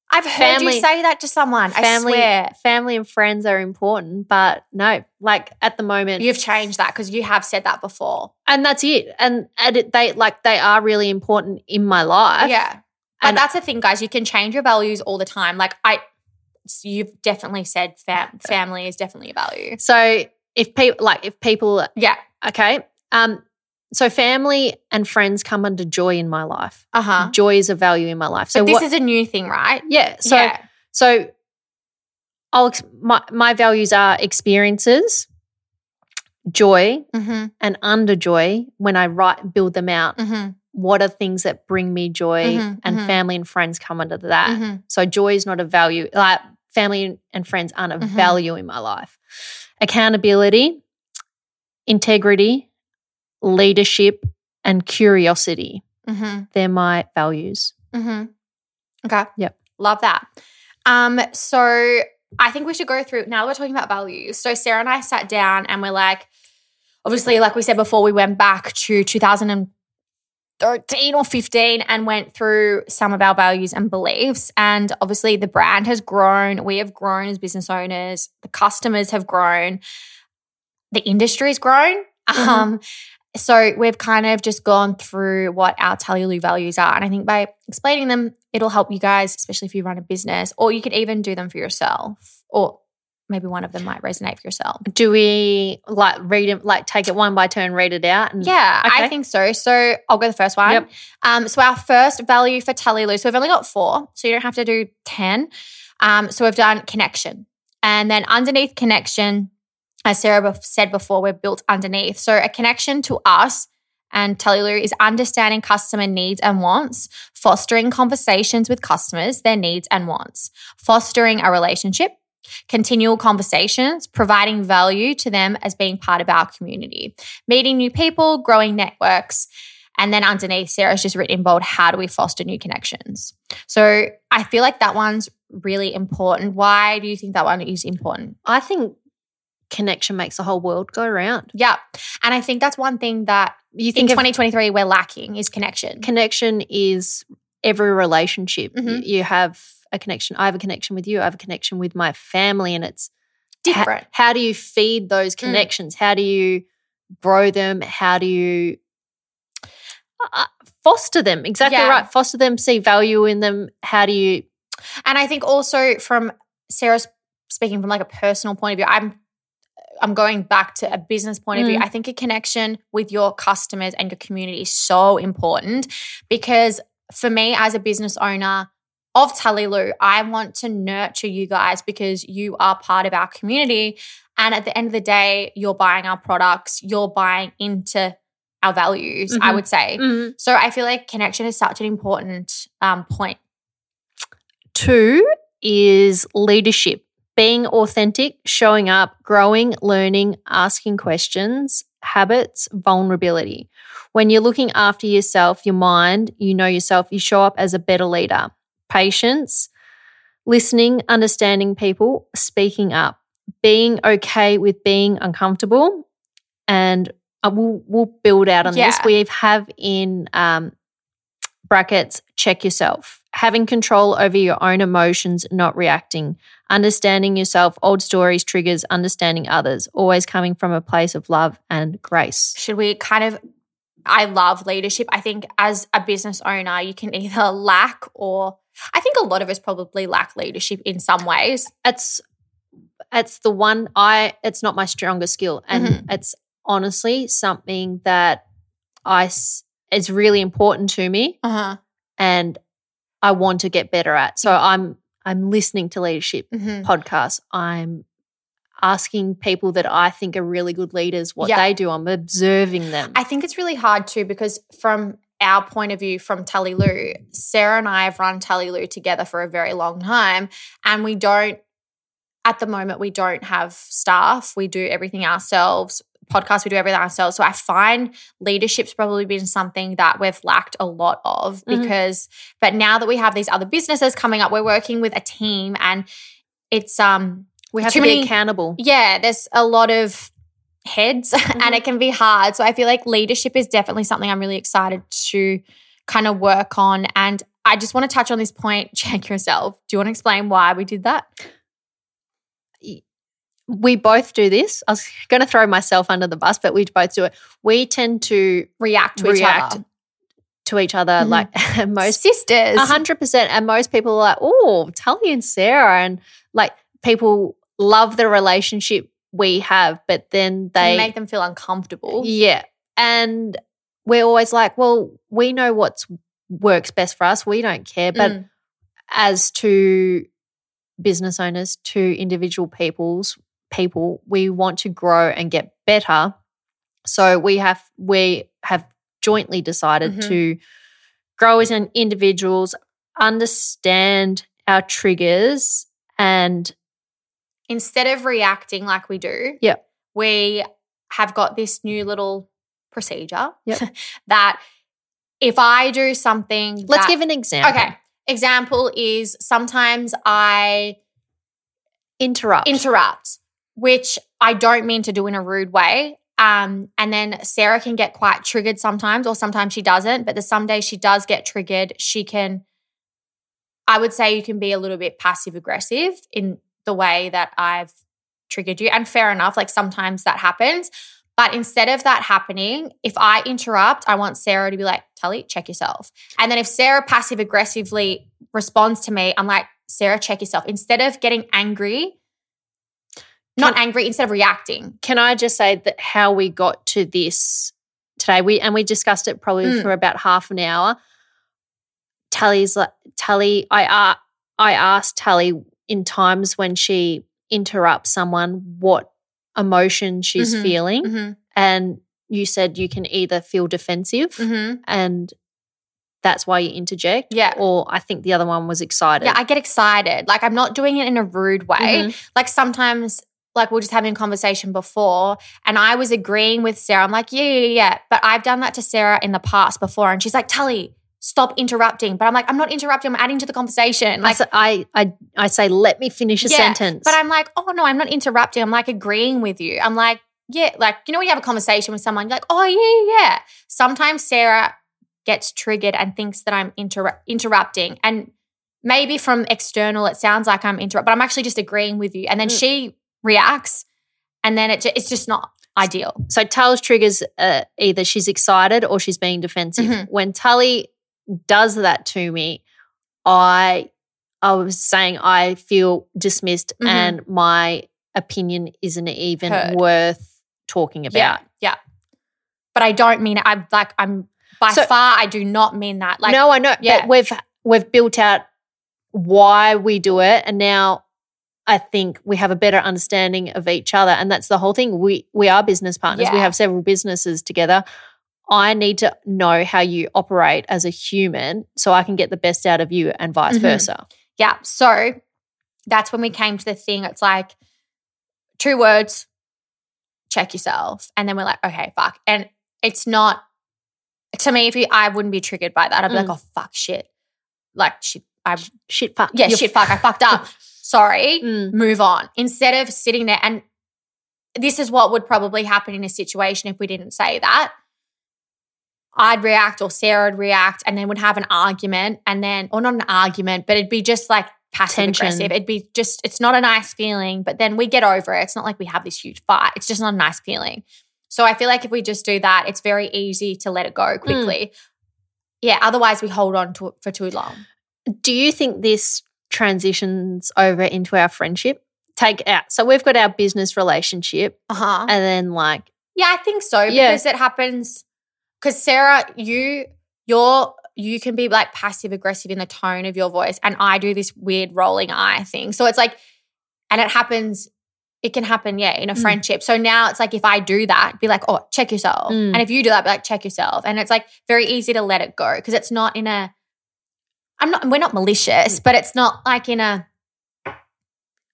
Speaker 1: I've heard
Speaker 2: family-
Speaker 1: you say that to someone. I
Speaker 2: Family,
Speaker 1: swear.
Speaker 2: family and friends are important, but no, like at the moment,
Speaker 1: You've changed that because you have said that before.
Speaker 2: and that's it. And, and it, they like they are really important in my life.
Speaker 1: yeah. But
Speaker 2: and-
Speaker 1: that's the thing, guys. You can change your values all the time. Like I, you've definitely said fam- family is definitely a value.
Speaker 2: So if people like if people
Speaker 1: Yeah.
Speaker 2: okay, um, so family and friends come under joy in my life.
Speaker 1: Uh huh.
Speaker 2: Joy is a value in my life. So
Speaker 1: So this
Speaker 2: what,
Speaker 1: is a new thing, right?
Speaker 2: yeah. So
Speaker 1: yeah.
Speaker 2: so I'll my my values are experiences, joy,
Speaker 1: Mm-hmm.
Speaker 2: and under joy. When I write build them out,
Speaker 1: Mm-hmm.
Speaker 2: what are things that bring me joy?
Speaker 1: Mhm,
Speaker 2: and
Speaker 1: mhm.
Speaker 2: family and friends come under that.
Speaker 1: Mm-hmm.
Speaker 2: So joy is not a value. Like family and friends aren't a
Speaker 1: Mhm.
Speaker 2: value in my life. Accountability, integrity, leadership, and curiosity.
Speaker 1: Mm-hmm.
Speaker 2: They're my values.
Speaker 1: Mm-hmm. Okay.
Speaker 2: Yep.
Speaker 1: Love that. Um, so I think we should go through now that we're talking about values. So Sarah and I sat down and we're like, obviously, like we said before, we went back to 2013 or 15 and went through some of our values and beliefs. And obviously the brand has grown. We have grown as business owners, the customers have grown, the industry's grown.
Speaker 2: Mhm.
Speaker 1: Um, so we've kind of just gone through what our Tully Lou values are. And I think by explaining them, it'll help you guys, especially if you run a business, or you could even do them for yourself, or maybe one of them might resonate for yourself.
Speaker 2: Do we like read it, like take it one by turn, read it out? And
Speaker 1: Yeah, I think so. So I'll go the first one.
Speaker 2: Yep.
Speaker 1: Um, so our first value for Tully Lou, so we've only got four, so you don't have to do 10. Um, so we've done connection. And then underneath connection, as Sarah said before, we're built underneath. So a connection to us and Tully Lou is understanding customer needs and wants, fostering conversations with customers, their needs and wants, fostering a relationship, continual conversations, providing value to them as being part of our community, meeting new people, growing networks. And then underneath, Sarah's just written in bold, how do we foster new connections? So I feel like that one's really important. Why do you think that one is important?
Speaker 2: I think connection makes the whole world go around.
Speaker 1: Yeah. And I think that's one thing that
Speaker 2: You think of
Speaker 1: 2023 we're lacking is connection.
Speaker 2: connection is every relationship.
Speaker 1: Mhm.
Speaker 2: You, you have a connection. I have a connection with you. I have a connection with my family, and it's ha-
Speaker 1: Different.
Speaker 2: how do you feed those
Speaker 1: Mm.
Speaker 2: connections? How do you grow them? How do you uh, foster them? Exactly
Speaker 1: Yeah.
Speaker 2: right. Foster them. See value in them. How do you?
Speaker 1: And I think also from Sarah's speaking from like a personal point of view, I'm I'm going back to a business point of view.
Speaker 2: Mm.
Speaker 1: I think a connection with your customers and your community is so important because for me as a business owner of Tully Lou, I want to nurture you guys because you are part of our community. And at the end of the day, you're buying our products, you're buying into our values, I
Speaker 2: Mhm.
Speaker 1: would say.
Speaker 2: Mm.
Speaker 1: So I feel like connection is such an important um, point.
Speaker 2: Two is leadership. Being authentic, showing up, growing, learning, asking questions, habits, vulnerability. When you're looking after yourself, your mind, you know yourself, you show up as a better leader. Patience, listening, understanding people, speaking up, being okay with being uncomfortable. And uh, we'll, we'll build out on this. We have in um, brackets, check yourself, having control over your own emotions, not reacting, understanding yourself, old stories, triggers, understanding others, always coming from a place of love and grace.
Speaker 1: should we kind of I love leadership. I think as a business owner, you can either [LAUGHS] lack or I think a lot of us probably lack leadership in some ways.
Speaker 2: It's it's the one I it's not my strongest skill and
Speaker 1: Mhm.
Speaker 2: it's honestly something that I is really important to me
Speaker 1: Uh-huh.
Speaker 2: and I want to get better at. So I'm I'm listening to leadership
Speaker 1: Mhm.
Speaker 2: podcasts. I'm asking people that I think are really good leaders what
Speaker 1: Yeah.
Speaker 2: they do. I'm observing them.
Speaker 1: I think it's really hard too because from our point of view from Tully Lou, Sarah and I have run Tully Lou together for a very long time and we don't at the moment we don't have staff. We do everything ourselves. Podcast, we do everything ourselves. So I find leadership's probably been something that we've lacked a lot of
Speaker 2: Mhm.
Speaker 1: because but now that we have these other businesses coming up, we're working with a team and it's um
Speaker 2: we have
Speaker 1: too
Speaker 2: to be
Speaker 1: many-
Speaker 2: accountable.
Speaker 1: yeah, there's a lot of heads [LAUGHS] and
Speaker 2: Mhm.
Speaker 1: it can be hard. So I feel like leadership is definitely something I'm really excited to kind of work on. And I just want to touch on this point [LAUGHS] check yourself. Do you want to explain why we did that?
Speaker 2: We both do this. I was going to throw myself under the bus, but we both do it. We tend to
Speaker 1: React to
Speaker 2: React
Speaker 1: each other.
Speaker 2: to each other
Speaker 1: Mhm.
Speaker 2: like [LAUGHS] most
Speaker 1: sisters.
Speaker 2: Hundred percent. And most people are like, oh, Tully and Sarah. And like people love the relationship we have, but then
Speaker 1: They
Speaker 2: they
Speaker 1: make them feel uncomfortable.
Speaker 2: Yeah. And we're always like, well, we know what's works best for us. We don't care. But
Speaker 1: Mm.
Speaker 2: as to business owners, to individual people's people, we want to grow and get better. So we have we have jointly decided
Speaker 1: Mhm.
Speaker 2: to grow as an individuals, understand our triggers and
Speaker 1: instead of reacting like we do,
Speaker 2: Yep.
Speaker 1: we have got this new little procedure
Speaker 2: Yep. [LAUGHS]
Speaker 1: that if I do something,
Speaker 2: let's
Speaker 1: that-
Speaker 2: give an example.
Speaker 1: okay. Example is sometimes I
Speaker 2: Interrupt.
Speaker 1: interrupt, which I don't mean to do in a rude way. Um, and then Sarah can get quite triggered sometimes, or sometimes she doesn't. But the some days she does get triggered. She can, I would say, you can be a little bit passive aggressive in the way that I've triggered you. And fair enough, like sometimes that happens. But instead of that happening, if I interrupt, I want Sarah to be like, Tully, check yourself. And then if Sarah passive aggressively responds to me, I'm like, Sarah, check yourself. Instead of getting angry, not angry, instead of reacting.
Speaker 2: can I just say that how we got to this today? We and we discussed it probably
Speaker 1: Mm.
Speaker 2: for about half an hour. Tully's like Tully. I uh, I asked Tally in times when she interrupts someone what emotion she's
Speaker 1: Mhm.
Speaker 2: feeling,
Speaker 1: Mm-hmm.
Speaker 2: and you said you can either feel defensive
Speaker 1: Mm-hmm.
Speaker 2: and that's why you interject,
Speaker 1: Yeah.
Speaker 2: or I think the other one was excited.
Speaker 1: Yeah, I get excited. Like I'm not doing it in a rude way.
Speaker 2: Mhm.
Speaker 1: Like sometimes, like we are just having a conversation before, and I was agreeing with Sarah. I'm like, yeah, yeah, yeah. But I've done that to Sarah in the past before, and she's like, Tully, stop interrupting. But I'm like, I'm not interrupting. I'm adding to the conversation.
Speaker 2: I,
Speaker 1: Like,
Speaker 2: say, I I I say, let me finish a
Speaker 1: Yeah,
Speaker 2: sentence.
Speaker 1: but I'm like, oh no, I'm not interrupting. I'm like agreeing with you. I'm like, yeah, like you know when you have a conversation with someone, you're like, oh yeah, yeah. Sometimes Sarah gets triggered and thinks that I'm inter- interrupting, and maybe from external it sounds like I'm interrupting, but I'm actually just agreeing with you. And then
Speaker 2: Mm.
Speaker 1: she reacts, and then it it's just not ideal.
Speaker 2: So Tully's triggers uh, either she's excited or she's being defensive.
Speaker 1: Mhm.
Speaker 2: When Tully does that to me, I I was saying I feel dismissed
Speaker 1: Mhm.
Speaker 2: and my opinion isn't even
Speaker 1: Heard.
Speaker 2: worth talking about.
Speaker 1: Yeah, yeah. But I don't mean it. I'm like I'm by
Speaker 2: So-
Speaker 1: far. I do not mean that. Like
Speaker 2: no, I know,
Speaker 1: yeah.
Speaker 2: but we've we've built out why we do it, and now I think we have a better understanding of each other, and that's the whole thing. We we are business partners. We have several businesses together. I need to know how you operate as a human, so I can get the best out of you, and vice
Speaker 1: Mhm.
Speaker 2: versa.
Speaker 1: Yeah. So that's when we came to the thing. It's like two words, check yourself. And then we're like, okay, fuck. And it's not, to me, if you, I wouldn't be triggered by that. I'd be
Speaker 2: Mm.
Speaker 1: like, oh, fuck, shit. Like, shit, I,
Speaker 2: Shit, fuck.
Speaker 1: yeah,
Speaker 2: You're
Speaker 1: shit, fuck, I [LAUGHS] fucked up. Sorry.
Speaker 2: Mm.
Speaker 1: Move on. Instead of sitting there and this is what would probably happen in a situation if we didn't say that. I'd react or Sarah would react and then would have an argument and then, or not an argument, but it'd be just like passive
Speaker 2: Tension.
Speaker 1: aggressive. It'd be just, it's not a nice feeling, but then we get over it. It's not like we have this huge fight. It's just not a nice feeling. So I feel like if we just do that, it's very easy to let it go quickly. Yeah, otherwise we hold on to it for too long.
Speaker 2: Do you think this transitions over into our friendship? Take out. So we've got our business relationship,
Speaker 1: Uh huh.
Speaker 2: and then like
Speaker 1: Yeah, I think so
Speaker 2: Yeah.
Speaker 1: because it happens. Because Sarah, you you're you can be like passive aggressive in the tone of your voice, and I do this weird rolling eye thing. So it's like, and it happens. It can happen, yeah, in a
Speaker 2: Mm.
Speaker 1: friendship. So now it's like if I do that, be like, oh, check yourself,
Speaker 2: Mm.
Speaker 1: and if you do that, be like, check yourself, and it's like very easy to let it go because it's not in a. I'm not. We're not malicious, but it's not like in a.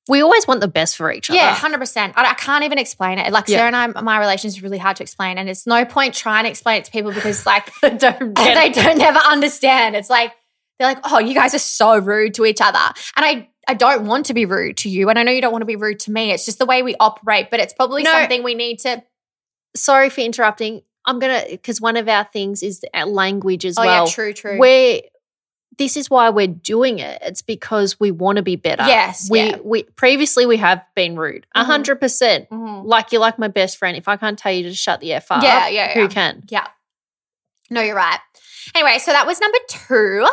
Speaker 2: we always want the best for each other.
Speaker 1: Yeah, hundred percent. I, I can't even explain it. Like
Speaker 2: Yeah.
Speaker 1: Sarah and I, my relationship is really hard to explain, and it's no point trying to explain it to people because like [LAUGHS]
Speaker 2: don't
Speaker 1: they
Speaker 2: it.
Speaker 1: don't never understand. It's like they're like, oh, you guys are so rude to each other, and I I don't want to be rude to you, and I know you don't want to be rude to me. It's just the way we operate, but it's probably
Speaker 2: No.
Speaker 1: something we need to.
Speaker 2: Sorry for interrupting. I'm gonna because one of our things is our language as
Speaker 1: Oh
Speaker 2: well.
Speaker 1: yeah, true, true.
Speaker 2: We're this is why we're doing it. It's because we want to be better.
Speaker 1: Yes,
Speaker 2: we
Speaker 1: yeah.
Speaker 2: we previously we have been rude. A
Speaker 1: Mhm.
Speaker 2: hundred percent.
Speaker 1: Mhm.
Speaker 2: Like you're like my best friend. If I can't tell you to shut the f up,
Speaker 1: Yeah, yeah,
Speaker 2: who can?
Speaker 1: Yeah. No, you're right. Anyway, so that was number two.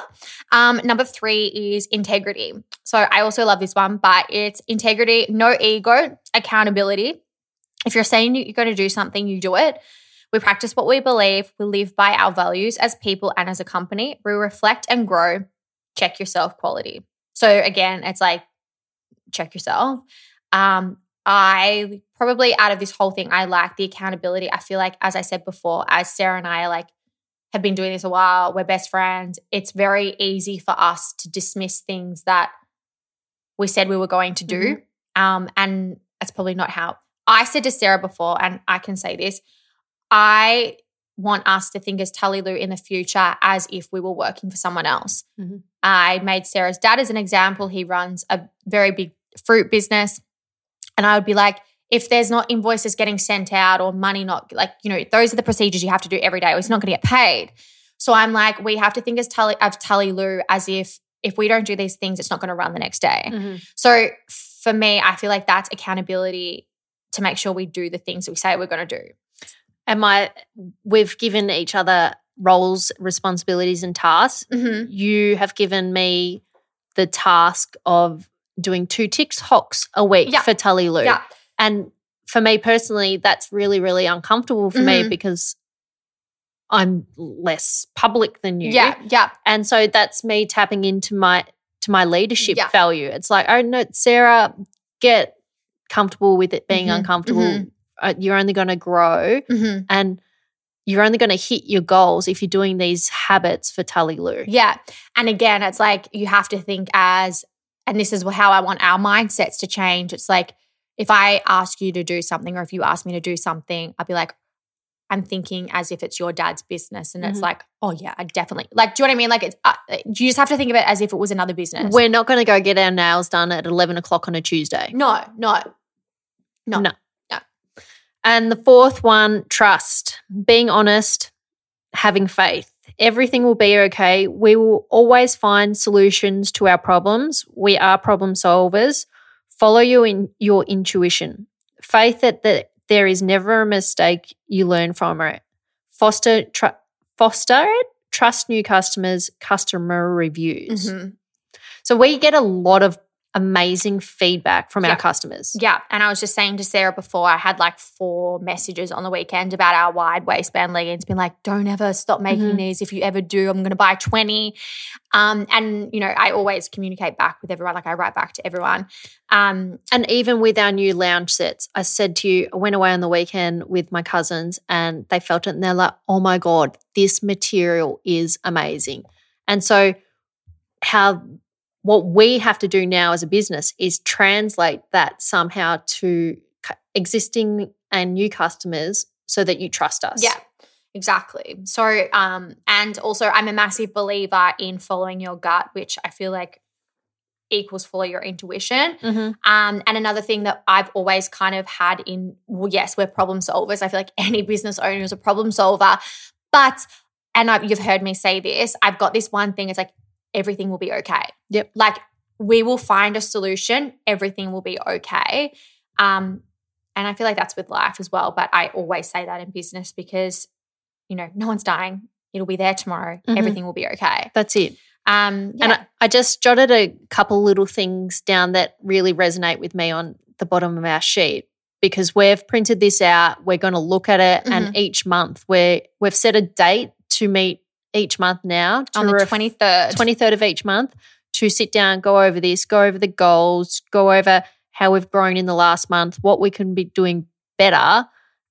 Speaker 1: Um, number three is integrity. So I also love this one, but it's integrity, no ego, accountability. If you're saying you're going to do something, you do it. We practice what we believe. We live by our values as people and as a company. We reflect and grow. Check yourself quality. So again, it's like check yourself. Um, I probably out of this whole thing, I like the accountability. I feel like, as I said before, as Sarah and I like have been doing this a while, we're best friends. It's very easy for us to dismiss things that we said we were going to do. Mm-hmm. Um, and that's probably not how I said to Sarah before, and I can say this I want us to think as Tully Lou in the future as if we were working for someone else. Mm-hmm. I made Sarah's dad as an example. He runs a very big fruit business. And I would be like, if there's not invoices getting sent out or money not like, you know, those are the procedures you have to do every day or it's not going to get paid. So I'm like, we have to think as Tully of Tully Lou as if if we don't do these things, it's not going to run the next day. Mm-hmm. So for me, I feel like that's accountability to make sure we do the things that we say we're going to do.
Speaker 2: And my, we've given each other roles, responsibilities, and tasks. Mm-hmm. You have given me the task of doing two TikToks a week yeah. for Tully Lou. Yeah. And for me personally, that's really, really uncomfortable for mm-hmm. me because I'm less public than you.
Speaker 1: Yeah, yeah.
Speaker 2: And so that's me tapping into my to my leadership yeah. value. It's like, oh no, Sarah, get comfortable with it being mm-hmm. uncomfortable. Uh, you're only going to grow, mm-hmm. and you're only going to hit your goals if you're doing these habits for Tully Lou.
Speaker 1: Yeah, and again, it's like you have to think as, and this is how I want our mindsets to change. It's like if I ask you to do something, or if you ask me to do something, I'd be like, I'm thinking as if it's your dad's business. And mm-hmm. it's like, oh, yeah, I definitely, like, do you know what I mean? Like, it's, uh, you just have to think of it as if it was another business.
Speaker 2: We're not going to go get our nails done at 11 o'clock on a Tuesday.
Speaker 1: No, no, no.
Speaker 2: No. And the fourth one, trust. Being honest, having faith. Everything will be okay. We will always find solutions to our problems. We are problem solvers. Follow your in your intuition. Faith that the there is never a mistake you learn from it. Foster, tr- foster it, trust new customers, customer reviews. Mm-hmm. So we get a lot of amazing feedback from
Speaker 1: yeah.
Speaker 2: our customers.
Speaker 1: Yeah. And I was just saying to Sarah before, I had like four messages on the weekend about our wide waistband leggings, being like, don't ever stop making mm-hmm. these. If you ever do, I'm going to buy 20. Um, and, you know, I always communicate back with everyone, like I write back to everyone. Um,
Speaker 2: and even with our new lounge sets, I said to you, I went away on the weekend with my cousins and they felt it and they're like, oh my God, this material is amazing. And so, how what we have to do now as a business is translate that somehow to existing and new customers so that you trust us.
Speaker 1: Yeah. Exactly. So, um, and also, I'm a massive believer in following your gut, which I feel like equals follow your intuition. Mm-hmm. Um, and another thing that I've always kind of had in, well, yes, we're problem solvers. I feel like any business owner is a problem solver, but and I've, you've heard me say this. I've got this one thing. It's like everything will be okay.
Speaker 2: Yep.
Speaker 1: Like we will find a solution, everything will be okay. Um, and I feel like that's with life as well. But I always say that in business because, you know, no one's dying. It'll be there tomorrow. Mm-hmm. Everything will be okay.
Speaker 2: That's it.
Speaker 1: Um,
Speaker 2: yeah. And I, I just jotted a couple little things down that really resonate with me on the bottom of our sheet because we've printed this out. We're going to look at it, mm-hmm. and each month we we've set a date to meet each month now
Speaker 1: on the twenty third,
Speaker 2: twenty third of each month to sit down, go over this, go over the goals, go over how we've grown in the last month, what we can be doing better.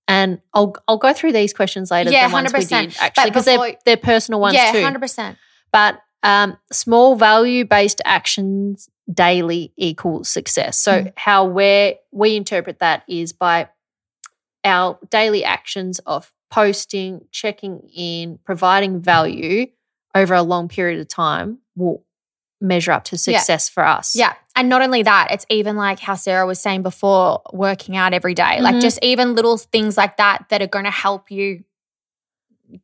Speaker 2: And I'll I'll go through these questions later.
Speaker 1: Yeah, hundred percent.
Speaker 2: Actually, because they're they're personal ones
Speaker 1: yeah,
Speaker 2: too.
Speaker 1: hundred percent.
Speaker 2: But um, small value based actions daily equal success. So mm. how we we interpret that is by our daily actions of posting, checking in, providing value over a long period of time will measure up to success
Speaker 1: yeah.
Speaker 2: for us.
Speaker 1: Yeah. And not only that, it's even like how Sarah was saying before, working out every day. Mm-hmm. Like just even little things like that that are going to help you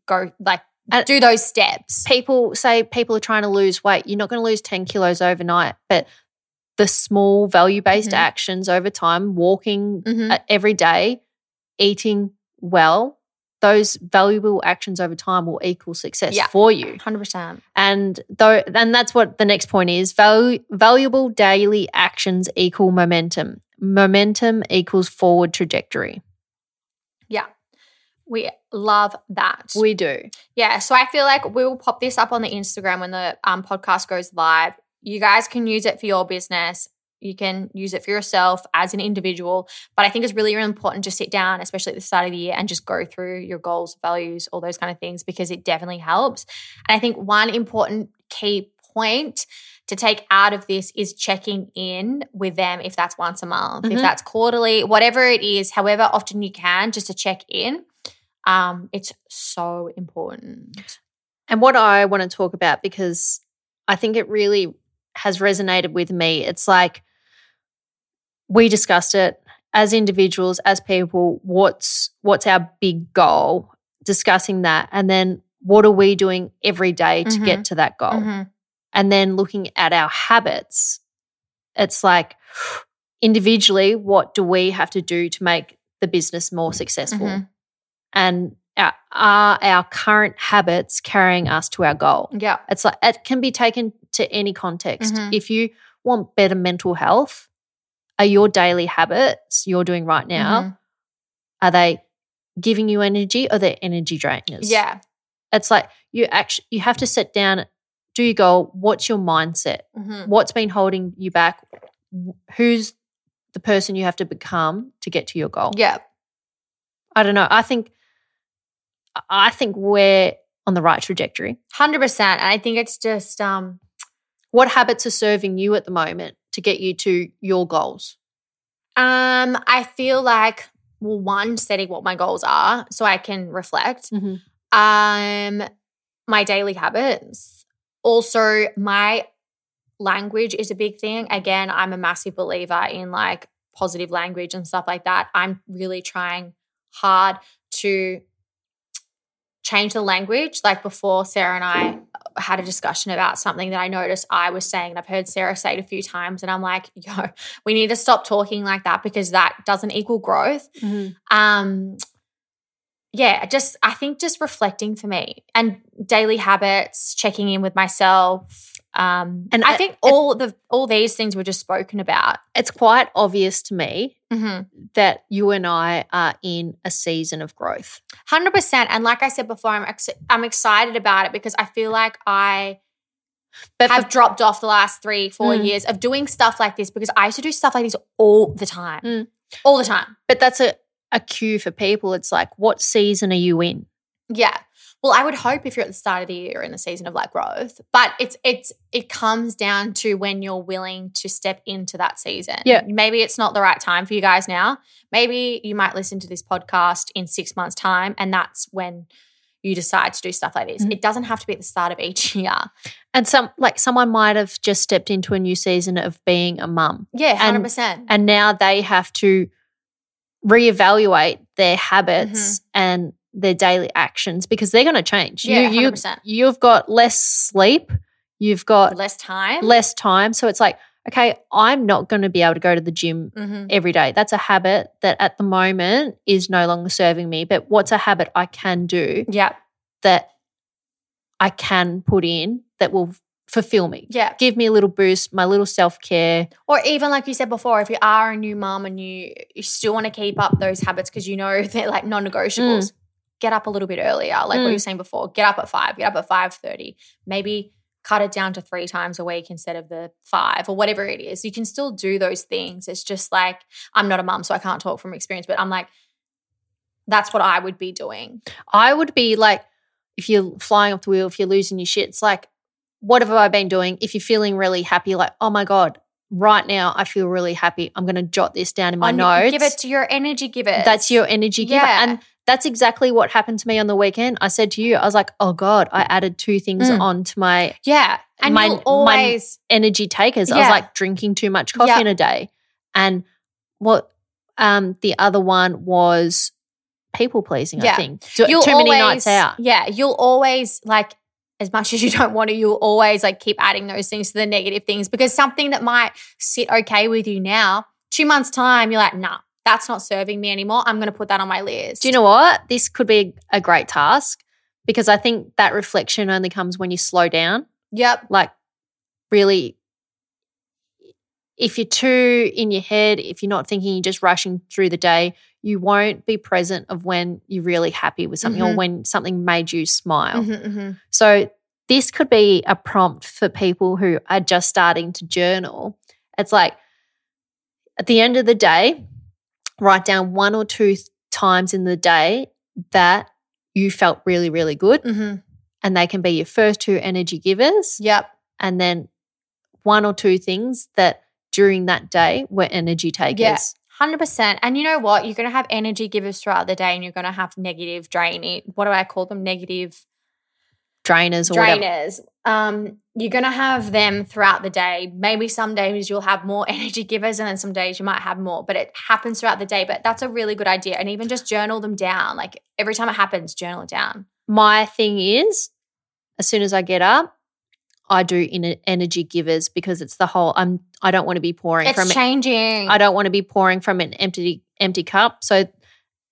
Speaker 1: go like and do those steps.
Speaker 2: People say people are trying to lose weight. You're not going to lose 10 kilos overnight, but the small value based mm-hmm. actions over time, walking mm-hmm. every day, eating well, those valuable actions over time will equal success yeah, for you.
Speaker 1: 100%.
Speaker 2: And though and that's what the next point is. Val, valuable daily actions equal momentum. Momentum equals forward trajectory.
Speaker 1: Yeah. We love that.
Speaker 2: We do.
Speaker 1: Yeah, so I feel like we will pop this up on the Instagram when the um, podcast goes live. You guys can use it for your business. You can use it for yourself as an individual. But I think it's really, really important to sit down, especially at the start of the year, and just go through your goals, values, all those kind of things, because it definitely helps. And I think one important key point to take out of this is checking in with them if that's once a month,
Speaker 2: Mhm.
Speaker 1: if that's quarterly, whatever it is, however often you can, just to check in. Um, it's so important.
Speaker 2: And what I want to talk about, because I think it really has resonated with me, it's like we discussed it as individuals, as people, what's what's our big goal, discussing that, and then what are we doing every day to
Speaker 1: Mhm.
Speaker 2: get to that goal?
Speaker 1: Mhm.
Speaker 2: And then looking at our habits, it's like individually, what do we have to do to make the business more successful?
Speaker 1: Mhm.
Speaker 2: And are, are our current habits carrying us to our goal?
Speaker 1: Yeah.
Speaker 2: It's like it can be taken to any context.
Speaker 1: Mhm.
Speaker 2: If you want better mental health, are your daily habits you're doing right now,
Speaker 1: Mhm.
Speaker 2: are they giving you energy or they're energy drainers?
Speaker 1: Yeah.
Speaker 2: It's like you actually you have to sit down, do your goal, what's your mindset?
Speaker 1: Mhm.
Speaker 2: What's been holding you back? Who's the person you have to become to get to your goal?
Speaker 1: Yeah.
Speaker 2: I don't know. I think I think we're on the right trajectory.
Speaker 1: 100%. And I think it's just um
Speaker 2: What habits are serving you at the moment to get you to your goals?
Speaker 1: um I feel like well one setting what my goals are so I can reflect.
Speaker 2: Mhm.
Speaker 1: Um my daily habits. Also my language is a big thing. Again, I'm a massive believer in like positive language and stuff like that. I'm really trying hard to change the language. Like before, Sarah and I had a discussion about something that I noticed I was saying, and I've heard Sarah say it a few times, and I'm like, [LAUGHS] yo, we need to stop talking like that because that doesn't equal growth. Um, yeah, just I think just reflecting for me and daily habits, checking in with myself. Um,
Speaker 2: And
Speaker 1: I think all the all these things were just spoken about.
Speaker 2: It's quite obvious to me
Speaker 1: Mm-hmm.
Speaker 2: that you and I are in a season of growth.
Speaker 1: Hundred percent. And like I said before, I'm ex- I'm excited about it because I feel like I
Speaker 2: But
Speaker 1: have
Speaker 2: for,
Speaker 1: dropped off the last three, four
Speaker 2: Mm.
Speaker 1: years of doing stuff like this because I used to do stuff like this all the time,
Speaker 2: Mm.
Speaker 1: all the time.
Speaker 2: but that's a, a cue for people. It's like, what season are you in?
Speaker 1: Yeah. Well, I would hope if you're at the start of the year in the season of like growth, but it's it's it comes down to when you're willing to step into that season.
Speaker 2: Yeah.
Speaker 1: Maybe it's not the right time for you guys now. Maybe you might listen to this podcast in six months' time, and that's when you decide to do stuff like this.
Speaker 2: Mhm.
Speaker 1: It doesn't have to be at the start of each [LAUGHS] year.
Speaker 2: And some like someone might have just stepped into a new season of being a mum,
Speaker 1: Yeah, hundred percent.
Speaker 2: and now they have to reevaluate their habits and their daily actions because they're going to change.
Speaker 1: Yeah,
Speaker 2: you, you
Speaker 1: 100%.
Speaker 2: you've got less sleep, you've got
Speaker 1: Less time.
Speaker 2: less time, so it's like, okay, I'm not going to be able to go to the gym
Speaker 1: Mhm.
Speaker 2: every day. That's a habit that at the moment is no longer serving me. But what's a habit I can do
Speaker 1: Yeah,
Speaker 2: that I can put in that will fulfill me?
Speaker 1: yeah.
Speaker 2: Give me a little boost, my little self care.
Speaker 1: Or even like you said before, if you are a new mom and you you still want to keep up those habits because you know [LAUGHS] they're like non-negotiables, get up a little bit earlier. Like what
Speaker 2: Mm.
Speaker 1: you were saying before, get up at five, get up at five thirty. Maybe cut it down to three times a week instead of the five or whatever it is. You can still do those things. It's just like I'm not a mum, so I can't talk from experience, but I'm like, that's what I would be doing.
Speaker 2: I would be like, if you're flying off the wheel, if you're losing your shit, it's like, what have I been doing? If you're feeling really happy, like, oh my God, right now I feel really happy. I'm going to jot this down in my
Speaker 1: On-
Speaker 2: notes.
Speaker 1: Give it to your energy giver.
Speaker 2: That's your energy giver.
Speaker 1: Yeah.
Speaker 2: And that's exactly what happened to me on the weekend. I said to you, I was like, oh God, I added two things
Speaker 1: Mm.
Speaker 2: onto my
Speaker 1: yeah. And
Speaker 2: my-
Speaker 1: you'll
Speaker 2: my- energy takers. I was like drinking too much coffee
Speaker 1: Yeah.
Speaker 2: in a day. And what um the other one was people pleasing, I
Speaker 1: Yeah.
Speaker 2: think. Too,
Speaker 1: you'll
Speaker 2: too many
Speaker 1: always,
Speaker 2: nights out.
Speaker 1: Yeah, you'll always like as much as you don't want to, you'll always like keep adding those things to the negative things because something that might sit okay with you now, two months time, you're like, nah, that's not serving me anymore. I'm going to put that on my list.
Speaker 2: Do you know what? This could be a great task because I think that reflection only comes when you slow down.
Speaker 1: Yep.
Speaker 2: Like, really, if you're too in your head, if you're not thinking, you're just rushing through the day, you won't be present of when you're really happy with something or
Speaker 1: Mhm.
Speaker 2: when something made you smile.
Speaker 1: Mhm, mhm.
Speaker 2: So this could be a prompt for people who are just starting to journal. It's like at the end of the day, write down one or two times in the day that you felt really, really good.
Speaker 1: Mhm.
Speaker 2: And they can be your first two energy givers.
Speaker 1: Yep.
Speaker 2: And then one or two things that during that day were energy takers.
Speaker 1: Yeah. Hundred percent. And you know what? You're gonna have energy givers throughout the day, and you're gonna have negative draining. What do I call them? Negative
Speaker 2: Drainers or
Speaker 1: drainers. Um, you're gonna have them throughout the day. Maybe some days you'll have more [LAUGHS] energy givers, and then some days you might have more. But it happens throughout the day. But that's a really good idea. And even just journal them down. Like every time it happens, journal it down.
Speaker 2: My thing is, as soon as I get up, I do in energy givers because it's the whole. I'm. I don't want to be pouring
Speaker 1: It's
Speaker 2: from.
Speaker 1: changing.
Speaker 2: I don't want to be pouring from an empty empty cup. So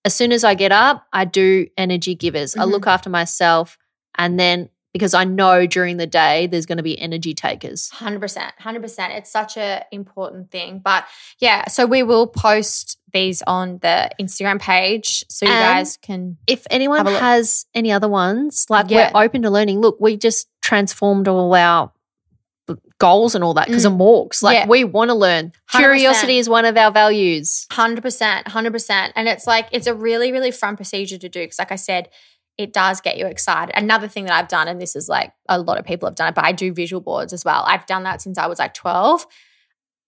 Speaker 2: as soon as I get up, I do energy givers. I
Speaker 1: Mhm.
Speaker 2: look after myself, and then because I know during the day there's going to be energy takers.
Speaker 1: Hundred percent, hundred percent. It's such a important thing. But yeah, so we will post these on the Instagram page so you
Speaker 2: And
Speaker 1: guys can.
Speaker 2: If anyone
Speaker 1: Have a look.
Speaker 2: has any other ones, like
Speaker 1: Yeah.
Speaker 2: we're open to learning. Look, we just transformed all our goals and all that because
Speaker 1: Mm.
Speaker 2: of walks. Like
Speaker 1: Yeah.
Speaker 2: we want to learn.
Speaker 1: 100%.
Speaker 2: Curiosity is one of our values.
Speaker 1: Hundred percent, hundred percent, and it's like it's a really, really fun procedure to do because, like I said, it does get you excited. Another thing that I've done, and this is like a lot of people have done it, but I do visual boards as well. I've done that since I was like twelve.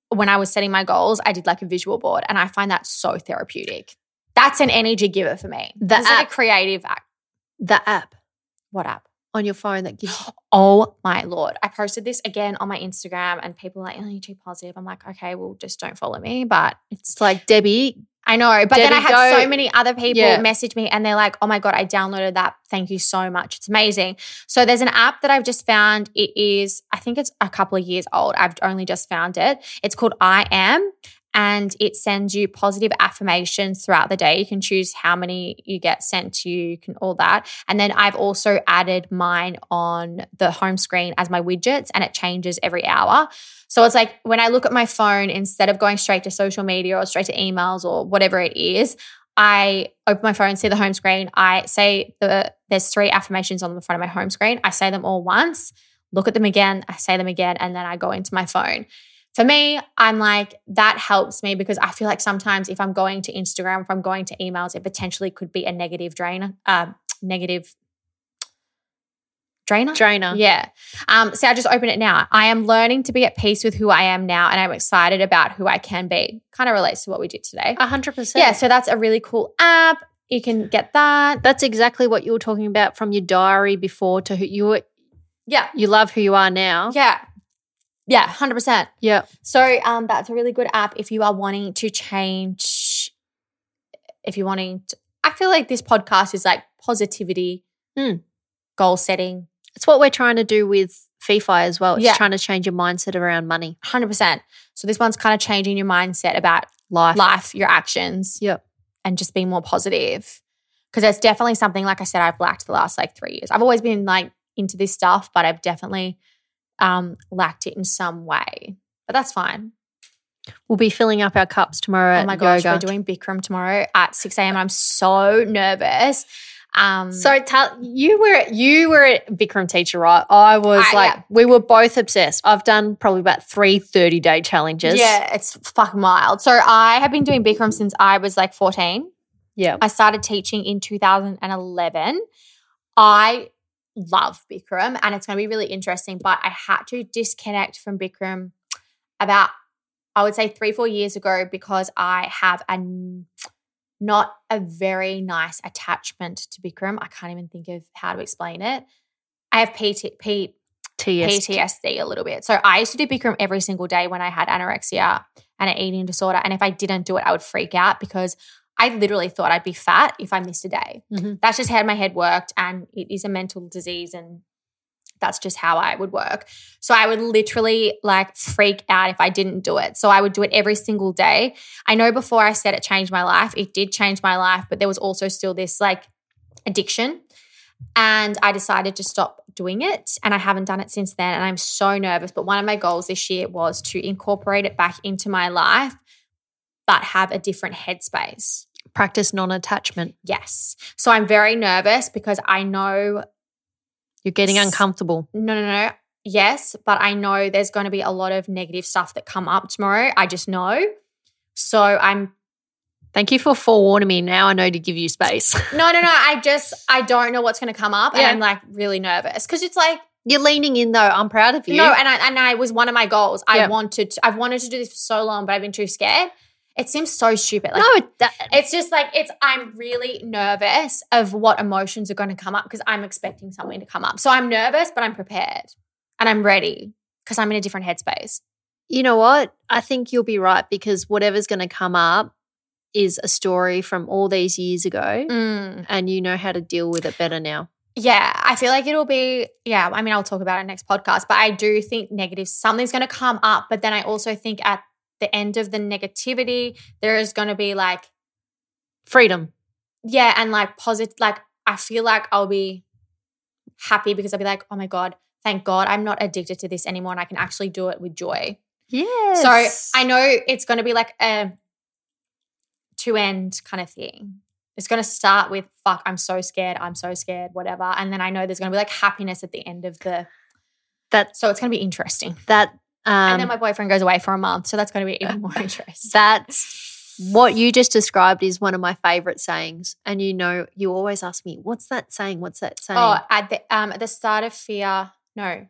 Speaker 1: When I was setting my goals, I did like a visual board, and I find that so therapeutic. That's an energy giver for me.
Speaker 2: The
Speaker 1: That's like
Speaker 2: app-
Speaker 1: a creative act.
Speaker 2: The app
Speaker 1: What app?
Speaker 2: on your phone that gives [GASPS]
Speaker 1: Oh my lord! I posted this again on my Instagram, and people were like, "Oh, you're too positive." I'm like, "Okay, well, just don't follow me." But it's
Speaker 2: it's like Debbie.
Speaker 1: I know, but then I had
Speaker 2: go-
Speaker 1: so many other people
Speaker 2: Yeah.
Speaker 1: message me and they're like, oh my God, I downloaded that. Thank you so much. It's amazing. So there's an app that I've just found. It is, I think it's a couple of years old. I've only just found it. It's called I Am. And it sends you positive affirmations throughout the day. You can choose how many you get sent to you, you can all that. And then I've also added mine on the home screen as my widgets, and it changes every hour. So it's like when I look at my phone, instead of going straight to social media or straight to emails or whatever it is, I open my phone, see the home screen. I say the there's three affirmations on the front of my home screen. I say them all once, look at them again, I say them again, and then I go into my phone. For me, I'm like, that helps me because I feel like sometimes if I'm going to Instagram, if I'm going to emails, it potentially could be a negative drain, uh, negative drainer.
Speaker 2: Drainer.
Speaker 1: Yeah. Um, so I just open it now. I am learning to be at peace with who I am now, and I'm excited about who I can be. Kind of relates to what we did today.
Speaker 2: A hundred percent.
Speaker 1: Yeah. So that's a really cool app. You can get that.
Speaker 2: That's exactly what you were talking about from your diary before to who you were,
Speaker 1: Yeah.
Speaker 2: you love who you are now.
Speaker 1: Yeah. Yeah. Hundred percent.
Speaker 2: Yeah.
Speaker 1: So um, that's a really good app if you are wanting to change. If you're wanting, to, I feel like this podcast is like positivity,
Speaker 2: Mm.
Speaker 1: goal setting,
Speaker 2: It's what we're trying to do with FIFI as well. It's
Speaker 1: Yeah.
Speaker 2: trying to change your mindset around money,
Speaker 1: hundred percent. So this one's kind of changing your mindset about
Speaker 2: life.
Speaker 1: life, your actions.
Speaker 2: Yep.
Speaker 1: and just being more positive. Because that's definitely something, like I said, I've lacked the last like three years. I've always been like into this stuff, but I've definitely um lacked it in some way. But that's fine.
Speaker 2: We'll be filling up our cups tomorrow
Speaker 1: oh my gosh,
Speaker 2: yoga.
Speaker 1: we're doing Bikram tomorrow at 6 a.m. I'm so nervous. Um
Speaker 2: so tell you were you were a Bikram teacher, right? I was
Speaker 1: I-
Speaker 2: like
Speaker 1: yeah.
Speaker 2: we were both obsessed. I've done probably about three 30 day challenges.
Speaker 1: yeah, it's fucking wild. So I have been doing Bikram since I was like 14.
Speaker 2: Yeah.
Speaker 1: I started teaching in 2011. I love Bikram and it's going to be really interesting, but I had to disconnect from Bikram about, I would say, three, four years ago because I have a not a very nice attachment to Bikram. I can't even think of how to explain it. I have PT, P,
Speaker 2: TS.
Speaker 1: PTSD a little bit. So I used to do Bikram every single day when I had anorexia and an eating disorder. And if I didn't do it, I would freak out because I literally thought I'd be fat if I missed a day.
Speaker 2: Mhm.
Speaker 1: That's just how my head worked. And it is a mental disease. And that's just how I would work. So I would literally like freak out if I didn't do it. So I would do it every single day. I know before I said it changed my life, it did change my life, but there was also still this like addiction. And I decided to stop doing it. And I haven't done it since then. And I'm so nervous. But one of my goals this year was to incorporate it back into my life, but have a different headspace.
Speaker 2: Practice non attachment.
Speaker 1: Yes. So I'm very nervous because I know
Speaker 2: You're getting uncomfortable.
Speaker 1: no, no, no. Yes, but I know there's going to be a lot of negative stuff that come up tomorrow. I just know. So I'm
Speaker 2: Thank you for forewarning me. Now I know to give you space. [LAUGHS]
Speaker 1: no, no, no. I just I don't know what's going to come up, and I'm like really nervous because it's like
Speaker 2: You're leaning in though. I'm proud of you.
Speaker 1: no, and I and I was one of my goals. I wanted to, I've wanted to do this for so long, but I've been too scared. It seems so stupid. Like,
Speaker 2: no, it,
Speaker 1: It's just like it's I'm really nervous of what emotions are going to come up because I'm expecting something to come up. So I'm nervous, but I'm prepared and I'm ready because I'm in a different headspace.
Speaker 2: you know what? I think you'll be right because whatever's going to come up is a story from all these years ago,
Speaker 1: Mm.
Speaker 2: and you know how to deal with it better now.
Speaker 1: Yeah, I feel like it'll be yeah, I mean I'll talk about it next podcast, but I do think negative something's going to come up, but then I also think at the end of the negativity mm-hmm. there is going to be like
Speaker 2: Freedom.
Speaker 1: yeah, and like positive like I feel like I'll be happy because I'll be like, "Oh my god, thank God I'm not addicted to this anymore and I can actually do it with joy."
Speaker 2: Yes.
Speaker 1: So I know it's going to be like a two end kind of thing. It's going to start with fuck, I'm so scared, I'm so scared, whatever, and then I know there's going to be like happiness at the end of the.
Speaker 2: that
Speaker 1: So it's going to be interesting.
Speaker 2: that um,
Speaker 1: and then my boyfriend goes away for a month, so that's going to be even more [LAUGHS] interesting.
Speaker 2: that's what you just described is one of my favorite sayings. And you know, you always ask me, "What's that saying? What's that saying?"
Speaker 1: oh, at the um at the start of fear, no,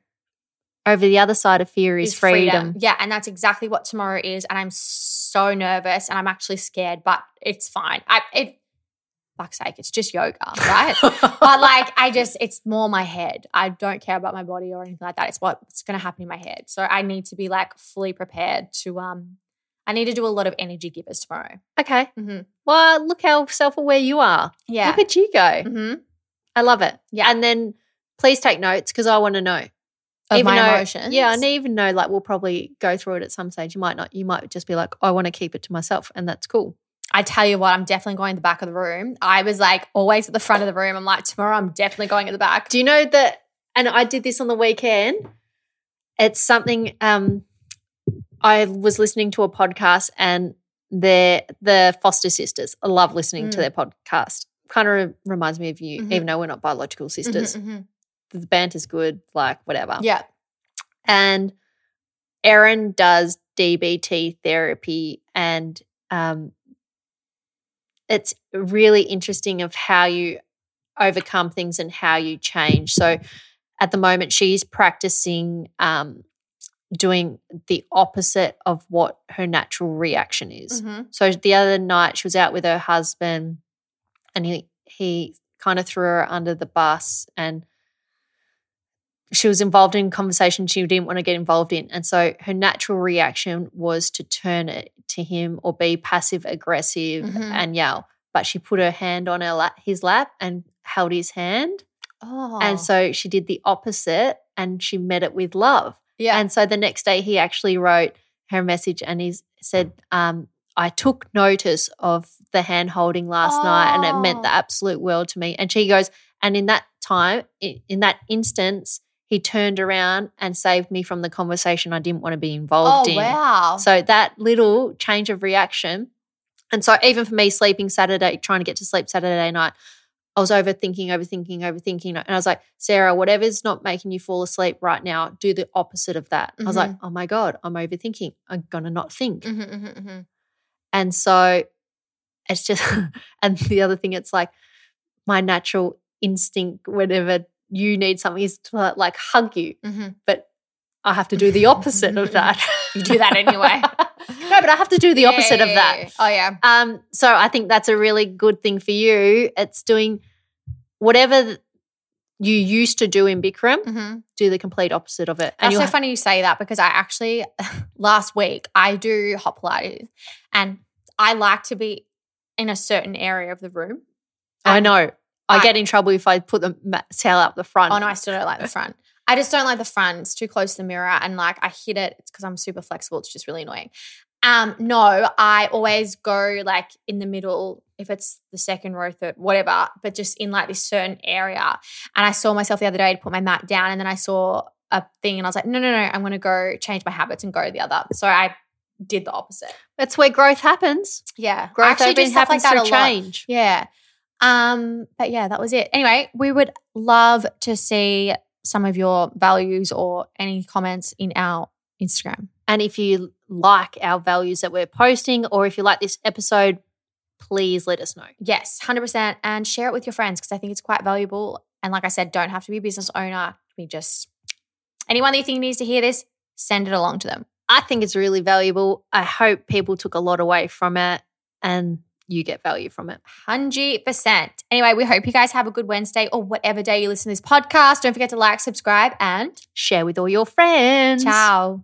Speaker 2: Over the other side of fear is,
Speaker 1: is
Speaker 2: freedom.
Speaker 1: Yeah, and that's exactly what tomorrow is, and I'm so nervous and I'm actually scared, but it's fine. I it. Fuck's sake, it's just yoga, right? but like I just it's more my head. I don't care about my body or anything like that. It's what's gonna happen in my head. So I need to be like fully prepared to um I need to do a lot of energy givers tomorrow.
Speaker 2: okay.
Speaker 1: Mm-hmm.
Speaker 2: Well, look how self-aware you are.
Speaker 1: Yeah.
Speaker 2: Look at you go.
Speaker 1: mm-hmm.
Speaker 2: I love it.
Speaker 1: Yeah.
Speaker 2: And then please take notes because I want to know.
Speaker 1: Of
Speaker 2: Even
Speaker 1: my
Speaker 2: though-
Speaker 1: emotions.
Speaker 2: Yeah, and even know like we'll probably go through it at some stage. You might not. You might just be like, I want to keep it to myself, and that's cool.
Speaker 1: I tell you what, I'm definitely going to the back of the room. I was like always at the front of the room. I'm like, tomorrow I'm definitely going at the back.
Speaker 2: Do you know that? And I did this on the weekend. It's something. Um, I was listening to a podcast, and they're the Foster sisters. I love listening to
Speaker 1: Mm.
Speaker 2: their podcast. Kind of reminds me of you,
Speaker 1: Mhm.
Speaker 2: even though we're not biological sisters.
Speaker 1: Mhm, mhm.
Speaker 2: The band is good, like whatever.
Speaker 1: Yeah.
Speaker 2: and Erin does DBT therapy, and um, it's really interesting of how you overcome things and how you change. So, at the moment, she's practicing um, doing the opposite of what her natural reaction is.
Speaker 1: Mhm.
Speaker 2: So the other night she was out with her husband and he he kind of threw her under the bus and she was involved in conversation she didn't want to get involved in. And so her natural reaction was to turn it to him or be passive aggressive
Speaker 1: Mhm.
Speaker 2: and yell. But she put her hand on her lap, his lap and held his hand.
Speaker 1: Oh.
Speaker 2: And so she did the opposite and she met it with love.
Speaker 1: yeah.
Speaker 2: And so the next day he actually wrote her message and he said, um, I took notice of the hand holding last night and it meant the
Speaker 1: Oh.
Speaker 2: absolute world to me. And she goes, and in that time, in that instance, he turned around and saved me from the conversation I didn't want to be involved
Speaker 1: oh,
Speaker 2: in.
Speaker 1: wow.
Speaker 2: So that little change of reaction. And so even for me, sleeping Saturday, trying to get to sleep Saturday night, I was overthinking, overthinking, overthinking. And I was like, Sarah, whatever's not making you fall asleep right now, do the opposite of that. I was like, oh my God, I'm overthinking. I'm going to not think.
Speaker 1: Mhm, mhm, mhm.
Speaker 2: And so it's just, [LAUGHS] and the other thing, it's like my natural instinct whenever you need something is to like hug you,
Speaker 1: Mhm.
Speaker 2: but I have to do the opposite of that.
Speaker 1: You do that anyway. [LAUGHS]
Speaker 2: no, but I have to do the opposite of that.
Speaker 1: Yeah. Oh yeah.
Speaker 2: Um, so I think that's a really good thing for you. It's doing whatever you used to do in Bikram,
Speaker 1: Mhm.
Speaker 2: do the complete opposite of it.
Speaker 1: That's so
Speaker 2: ha-
Speaker 1: funny you say that because I actually [LAUGHS] last week I do hot Pilates and I like to be in a certain area of the room.
Speaker 2: I know. I
Speaker 1: I-
Speaker 2: get in trouble if I put the tail up the front.
Speaker 1: Oh no, I still don't like the front. I just don't like the front. It's too close to the mirror, and like I hit it. It's because I'm super flexible. It's just really annoying. Um, no, I always go like in the middle if it's the second row, third, whatever, but just in like this certain area. And I saw myself the other day to put my mat down, and then I saw a thing, and I was like, no, no, no, I'm going to go change my habits and go the other. So I did the opposite.
Speaker 2: That's where growth happens.
Speaker 1: Yeah.
Speaker 2: Growth
Speaker 1: actually do
Speaker 2: often
Speaker 1: like
Speaker 2: happens
Speaker 1: that
Speaker 2: through
Speaker 1: a lot.
Speaker 2: change.
Speaker 1: Yeah. Um, but yeah, that was it. Anyway, we would love to see some of your values or any comments in our Instagram.
Speaker 2: And if you like our values that we're posting, or if you like this episode, please let us know.
Speaker 1: Yes, 100%. And share it with your friends because I think it's quite valuable. And like I said, don't have to be a business owner. We just, anyone that you think needs to hear this, send it along to them.
Speaker 2: I think it's really valuable. I hope people took a lot away from it and you get value from it.
Speaker 1: 100%. Anyway, we hope you guys have a good Wednesday or whatever day you listen to this podcast. Don't forget to like, subscribe, and
Speaker 2: Share with all your friends.
Speaker 1: ciao.